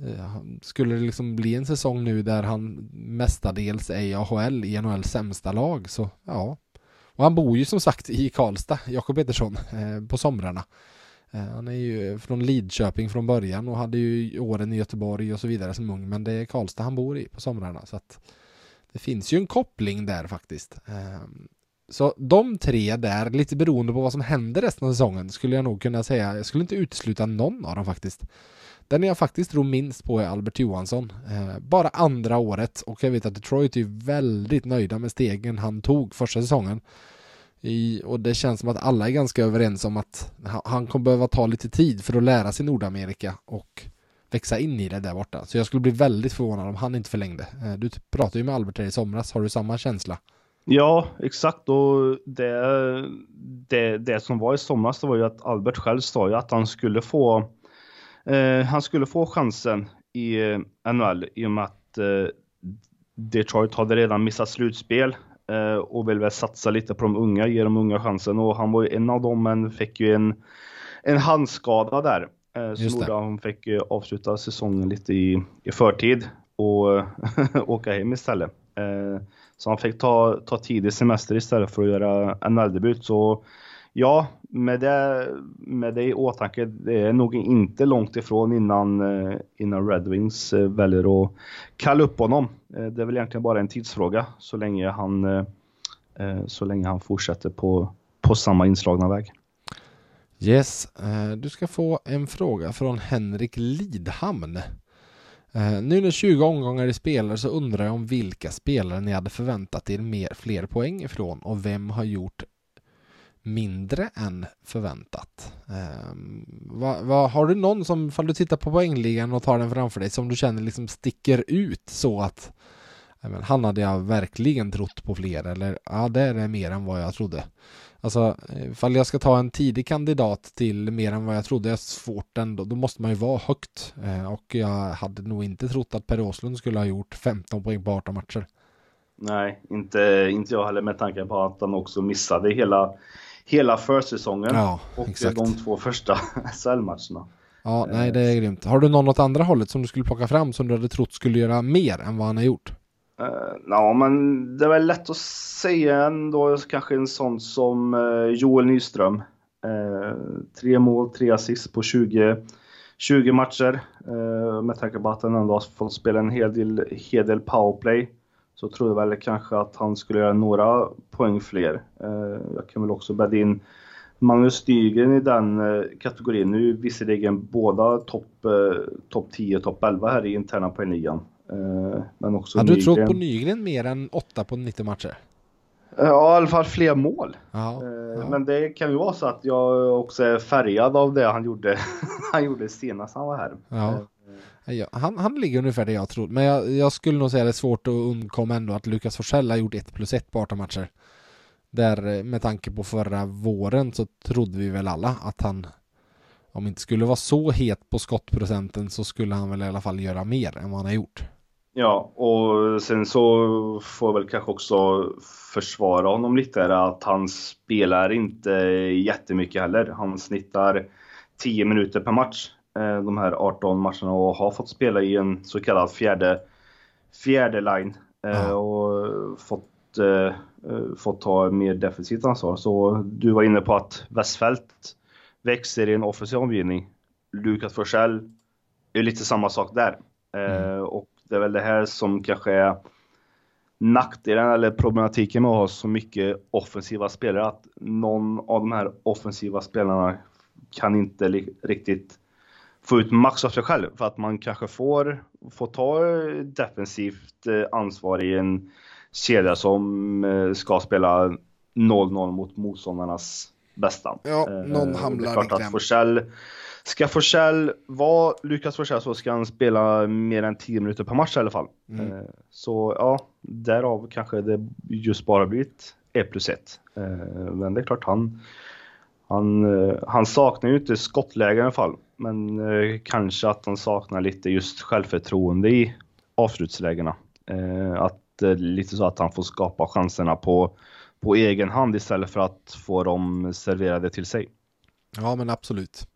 eh, han, skulle det liksom bli en säsong nu där han mestadels är i AHL i NHLs sämsta lag så ja, och han bor ju som sagt i Karlstad, Jakob Petersson, eh, på somrarna. Eh, han är ju från Lidköping från början och hade ju åren i Göteborg och så vidare som ung, men det är Karlstad han bor i på somrarna så att det finns ju en koppling där faktiskt. Ehm, så de tre där, lite beroende på vad som händer resten av säsongen, skulle jag nog kunna säga. Jag skulle inte utesluta någon av dem faktiskt. Den jag faktiskt tror minst på är Albert Johansson. Eh, bara andra året och jag vet att Detroit är väldigt nöjda med stegen han tog första säsongen. I, och det känns som att alla är ganska överens om att han kommer behöva ta lite tid för att lära sig Nordamerika och växa in i det där borta. Så jag skulle bli väldigt förvånad om han inte förlängde. Eh, du pratade ju med Albert här i somras, har du samma känsla? Ja, exakt. Och det, det, det som var i somras det var ju att Albert själv sa ju att han skulle få eh, han skulle få chansen i eh, NHL i och med att eh, Detroit hade redan missat slutspel eh, och vill väl satsa lite på de unga, ge de unga chansen och han var ju en av dem men fick ju en, en handskada där. Eh, som gjorde att han fick avsluta säsongen lite i, i förtid och [laughs] åka hem istället. Eh, så han fick ta, ta tidig semester istället för att göra NHL-debut. Så ja, med det, med det i åtanke, det är nog inte långt ifrån innan, eh, innan Red Wings eh, väljer att kalla upp honom. Eh, det är väl egentligen bara en tidsfråga så länge han, så länge han fortsätter på, på samma inslagna väg. Yes, du ska få en fråga från Henrik Lidhamn. Nu när 20 omgångar är spelare så undrar jag om vilka spelare ni hade förväntat er mer, fler poäng ifrån och vem har gjort mindre än förväntat. Uh, va, va, har du någon som, ifall du tittar på poängligan och tar den framför dig, som du känner liksom sticker ut så att men, han hade jag verkligen trott på fler eller ja, det är det mer än vad jag trodde. Alltså, ifall jag ska ta en tidig kandidat till mer än vad jag trodde är svårt ändå, då måste man ju vara högt. Eh, och jag hade nog inte trott att Per Åslund skulle ha gjort 15 poäng på 18 matcher. Nej, inte, inte jag heller med tanke på att han också missade hela, hela försäsongen ja, och exakt. de två första [laughs] SL-matcherna. Ja, nej det är grymt. Har du någon åt andra hållet som du skulle plocka fram som du hade trott skulle göra mer än vad han har gjort? Uh, ja, men det är väl lätt att säga ändå kanske en sån som uh, Joel Nyström. Uh, tre mål, tre assist på 20, 20 matcher. med tanke på att han ändå har fått spela en hel del, hel del powerplay så tror jag väl kanske att han skulle göra några poäng fler. jag kan väl också bädda in Magnus Nygren i den kategorin. Nu visserligen båda topp top 10, topp 11 här i interna poängligan. Eh, men också Hade du trott på Nygren mer än 8 på 90 matcher? Ja, i alla fall fler mål. Eh, ja. Men det kan ju vara så att jag också är färgad av det han gjorde, [laughs] han gjorde senast han var här. Ja. Han, han ligger ungefär där jag tror, men jag, jag, skulle nog säga det är svårt att undkomma ändå att Lukas Forsell har gjort 1 plus 1 på 18 matcher. Där eh, med tanke på förra våren så trodde vi väl alla att han om inte skulle vara så het på skottprocenten så skulle han väl i alla fall göra mer än vad han har gjort. Ja, och sen så får jag väl kanske också försvara honom lite där att han spelar inte jättemycket heller. Han snittar 10 minuter per match de här 18 matcherna och har fått spela i en så kallad fjärde, fjärde line mm. och fått, eh, fått ta mer defensivt ansvar. Så du var inne på att Westfält växer i en offensiv omgivning. Lukas Forsell är lite samma sak där. Mm. och det är väl det här som kanske är nackdelen eller problematiken med att ha så mycket offensiva spelare. Att någon av de här offensiva spelarna kan inte riktigt få ut max av sig själv. För att man kanske får, får ta defensivt eh, ansvar i en kedja som eh, ska spela 0-0 mot motståndarnas bästa. Ja, någon eh, hamnar det är klart att Forsell Ska Forsell vara Lukas Forsell så ska han spela mer än 10 minuter per match i alla fall. Mm. Så ja, därav kanske det just bara blivit 1 plus 1. Eh, men det är klart han, han, han saknar ju inte skottläge i alla fall. Men eh, kanske att han saknar lite just självförtroende i avslutslägena. Eh, att eh, lite så att han får skapa chanserna på, på egen hand istället för att få dem serverade till sig. Ja men absolut.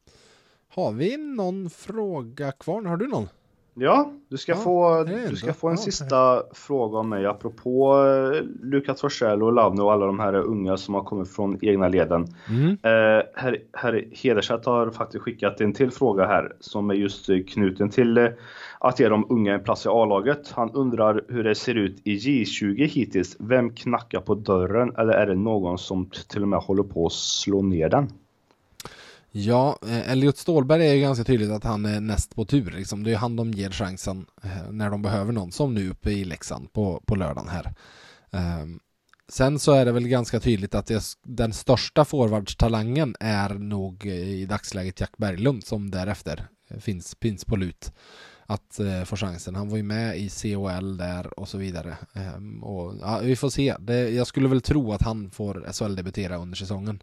Har vi någon fråga kvar? Har du någon? Ja, du ska, Ja, få, du ska få en ja, sista fråga av mig apropå eh, Lukas Forsell och Lavno och alla de här unga som har kommit från egna leden. Mm. Eh, herr, herr Hederstedt har faktiskt skickat en till fråga här som är just eh, knuten till eh, att ge de unga en plats i A-laget. Han undrar hur det ser ut i J20 hittills. Vem knackar på dörren eller är det någon som till och med håller på att slå ner den? Ja, eh, Elliot Stålberg är ju ganska tydligt att han är näst på tur. Liksom. Det är ju han de ger chansen eh, när de behöver någon, som nu uppe i Leksand på, på lördagen här. Ehm, sen så är det väl ganska tydligt att det, den största forwardstalangen är nog eh, i dagsläget Jack Berglund som därefter finns, finns på lut att eh, få chansen. Han var ju med i COL där och så vidare. Ehm, och, ja, vi får se. Det, jag skulle väl tro att han får SHL-debutera under säsongen.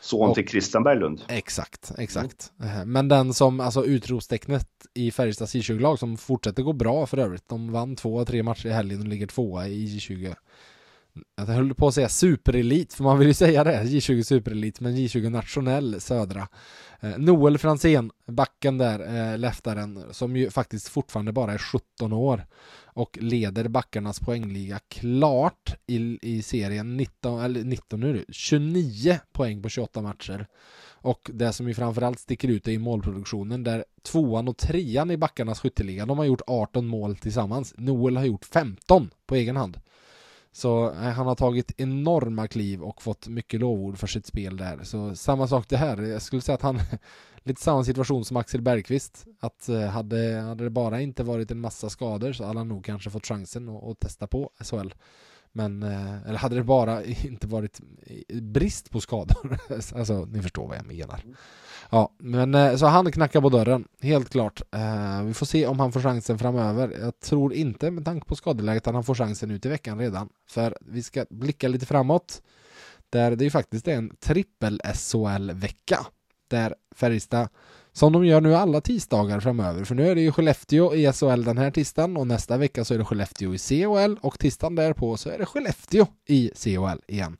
Son Och- till Christian Berglund. Exakt, exakt. Eh, Men den som, alltså utropstecknet i Färjestads J20-lag som fortsätter gå bra för övrigt. De vann två, tre matcher i helgen och ligger tvåa i J20. Jag höll på att säga superelit, för man vill ju säga det, J20 superelit, men J20 nationell södra. Eh, Noel Fransén, backen där, eh, leftaren, som ju faktiskt fortfarande bara är 17 år och leder backarnas poängliga klart i, i serien 19, eller 19 nu, 29 poäng på 28 matcher. Och det som ju framförallt sticker ut är i målproduktionen där tvåan och trean i backarnas skytteliga, de har gjort 18 mål tillsammans. Noel har gjort 15 på egen hand. Så eh, han har tagit enorma kliv och fått mycket lovord för sitt spel där. Så samma sak det här. Jag skulle säga att han [laughs] lite samma situation som Axel Bergqvist. Att eh, hade, hade det bara inte varit en massa skador så hade han nog kanske fått chansen att, att testa på SHL. Men, eh, eller hade det bara inte varit brist på skador. [laughs] alltså, ni förstår vad jag menar. Ja, men eh, så han knackar på dörren, helt klart. Eh, vi får se om han får chansen framöver. Jag tror inte med tanke på skadeläget att han får chansen ut i veckan redan. För vi ska blicka lite framåt. Där det ju faktiskt är en trippel SHL-vecka. Där Färjestad, som de gör nu alla tisdagar framöver, för nu är det ju Skellefteå i SHL den här tisdagen och nästa vecka så är det Skellefteå i CHL och tisdagen därpå så är det Skellefteå i CHL igen.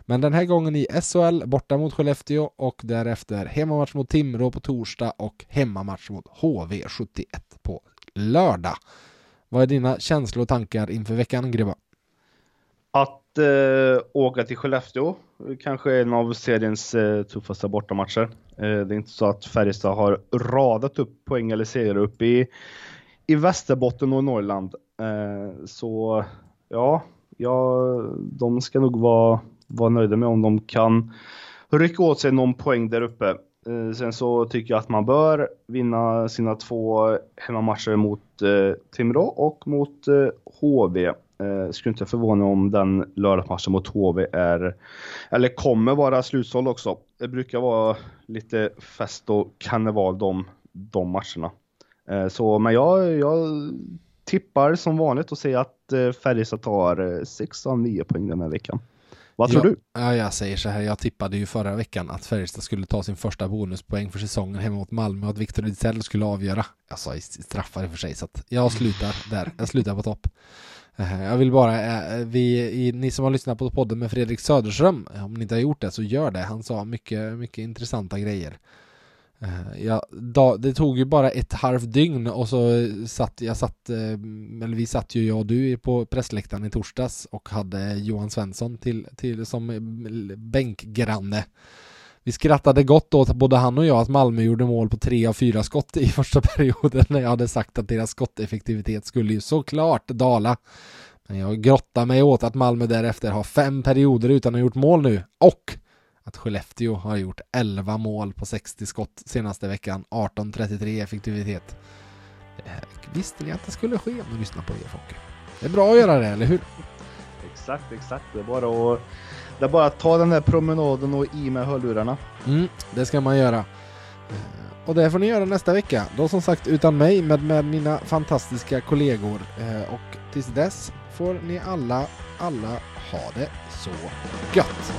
Men den här gången i SHL borta mot Skellefteå och därefter hemmamatch mot Timrå på torsdag och hemmamatch mot HV71 på lördag. Vad är dina känslor och tankar inför veckan Gribba? Att eh, åka till Skellefteå, kanske en av seriens eh, tuffaste bortamatcher. Eh, det är inte så att Färjestad har radat upp poäng eller segrar upp i, i Västerbotten och Norrland. Eh, så ja, ja, de ska nog vara, vara nöjda med om de kan rycka åt sig någon poäng där uppe. Eh, sen så tycker jag att man bör vinna sina två hemmamatcher mot eh, Timrå och mot eh, HV. Eh, skulle inte förvåna om den lördagsmatchen mot HV är, eller kommer vara slutsåld också. Det brukar vara lite fest och karneval de, de matcherna. Eh, så, men jag, jag tippar som vanligt och säger att eh, Färjestad tar eh, 6 av 9 poäng den här veckan. Vad tror ja, du? Ja, jag säger så här, jag tippade ju förra veckan att Färjestad skulle ta sin första bonuspoäng för säsongen hemma mot Malmö och att Victor Ejdsell skulle avgöra. Jag sa straffar i och för sig, så att jag slutar där. Jag slutar på topp. Eh, Jag vill bara, eh, vi, ni som har lyssnat på podden med Fredrik Söderström, om ni inte har gjort det så gör det. Han sa mycket, mycket intressanta grejer. Eh, ja, da, det tog ju bara ett halvt dygn och så satt jag satt, eh, eller vi satt ju jag och du på pressläktaren i torsdags och hade Johan Svensson till, till som eh, bänkgranne. Vi skrattade gott åt både han och jag att Malmö gjorde mål på tre av fyra skott i [laughs] första perioden när jag hade sagt att deras skotteffektivitet skulle ju såklart dala. Men jag grottar mig åt att Malmö därefter har fem perioder utan att ha gjort mål nu och att Skellefteå har gjort 11 mål på 60 skott senaste veckan, 18-33 effektivitet. Här visste ni att det skulle ske om ni lyssnar på EF Hockey. Det är bra att göra det, eller hur? Exakt, exakt. Det är bara att, det är bara att ta den där promenaden och i med hörlurarna. Mm, det ska man göra. Eh, Och det får ni göra nästa vecka. Då som sagt utan mig, med, med mina fantastiska kollegor. Eh, Och tills dess får ni alla, alla ha det så gött.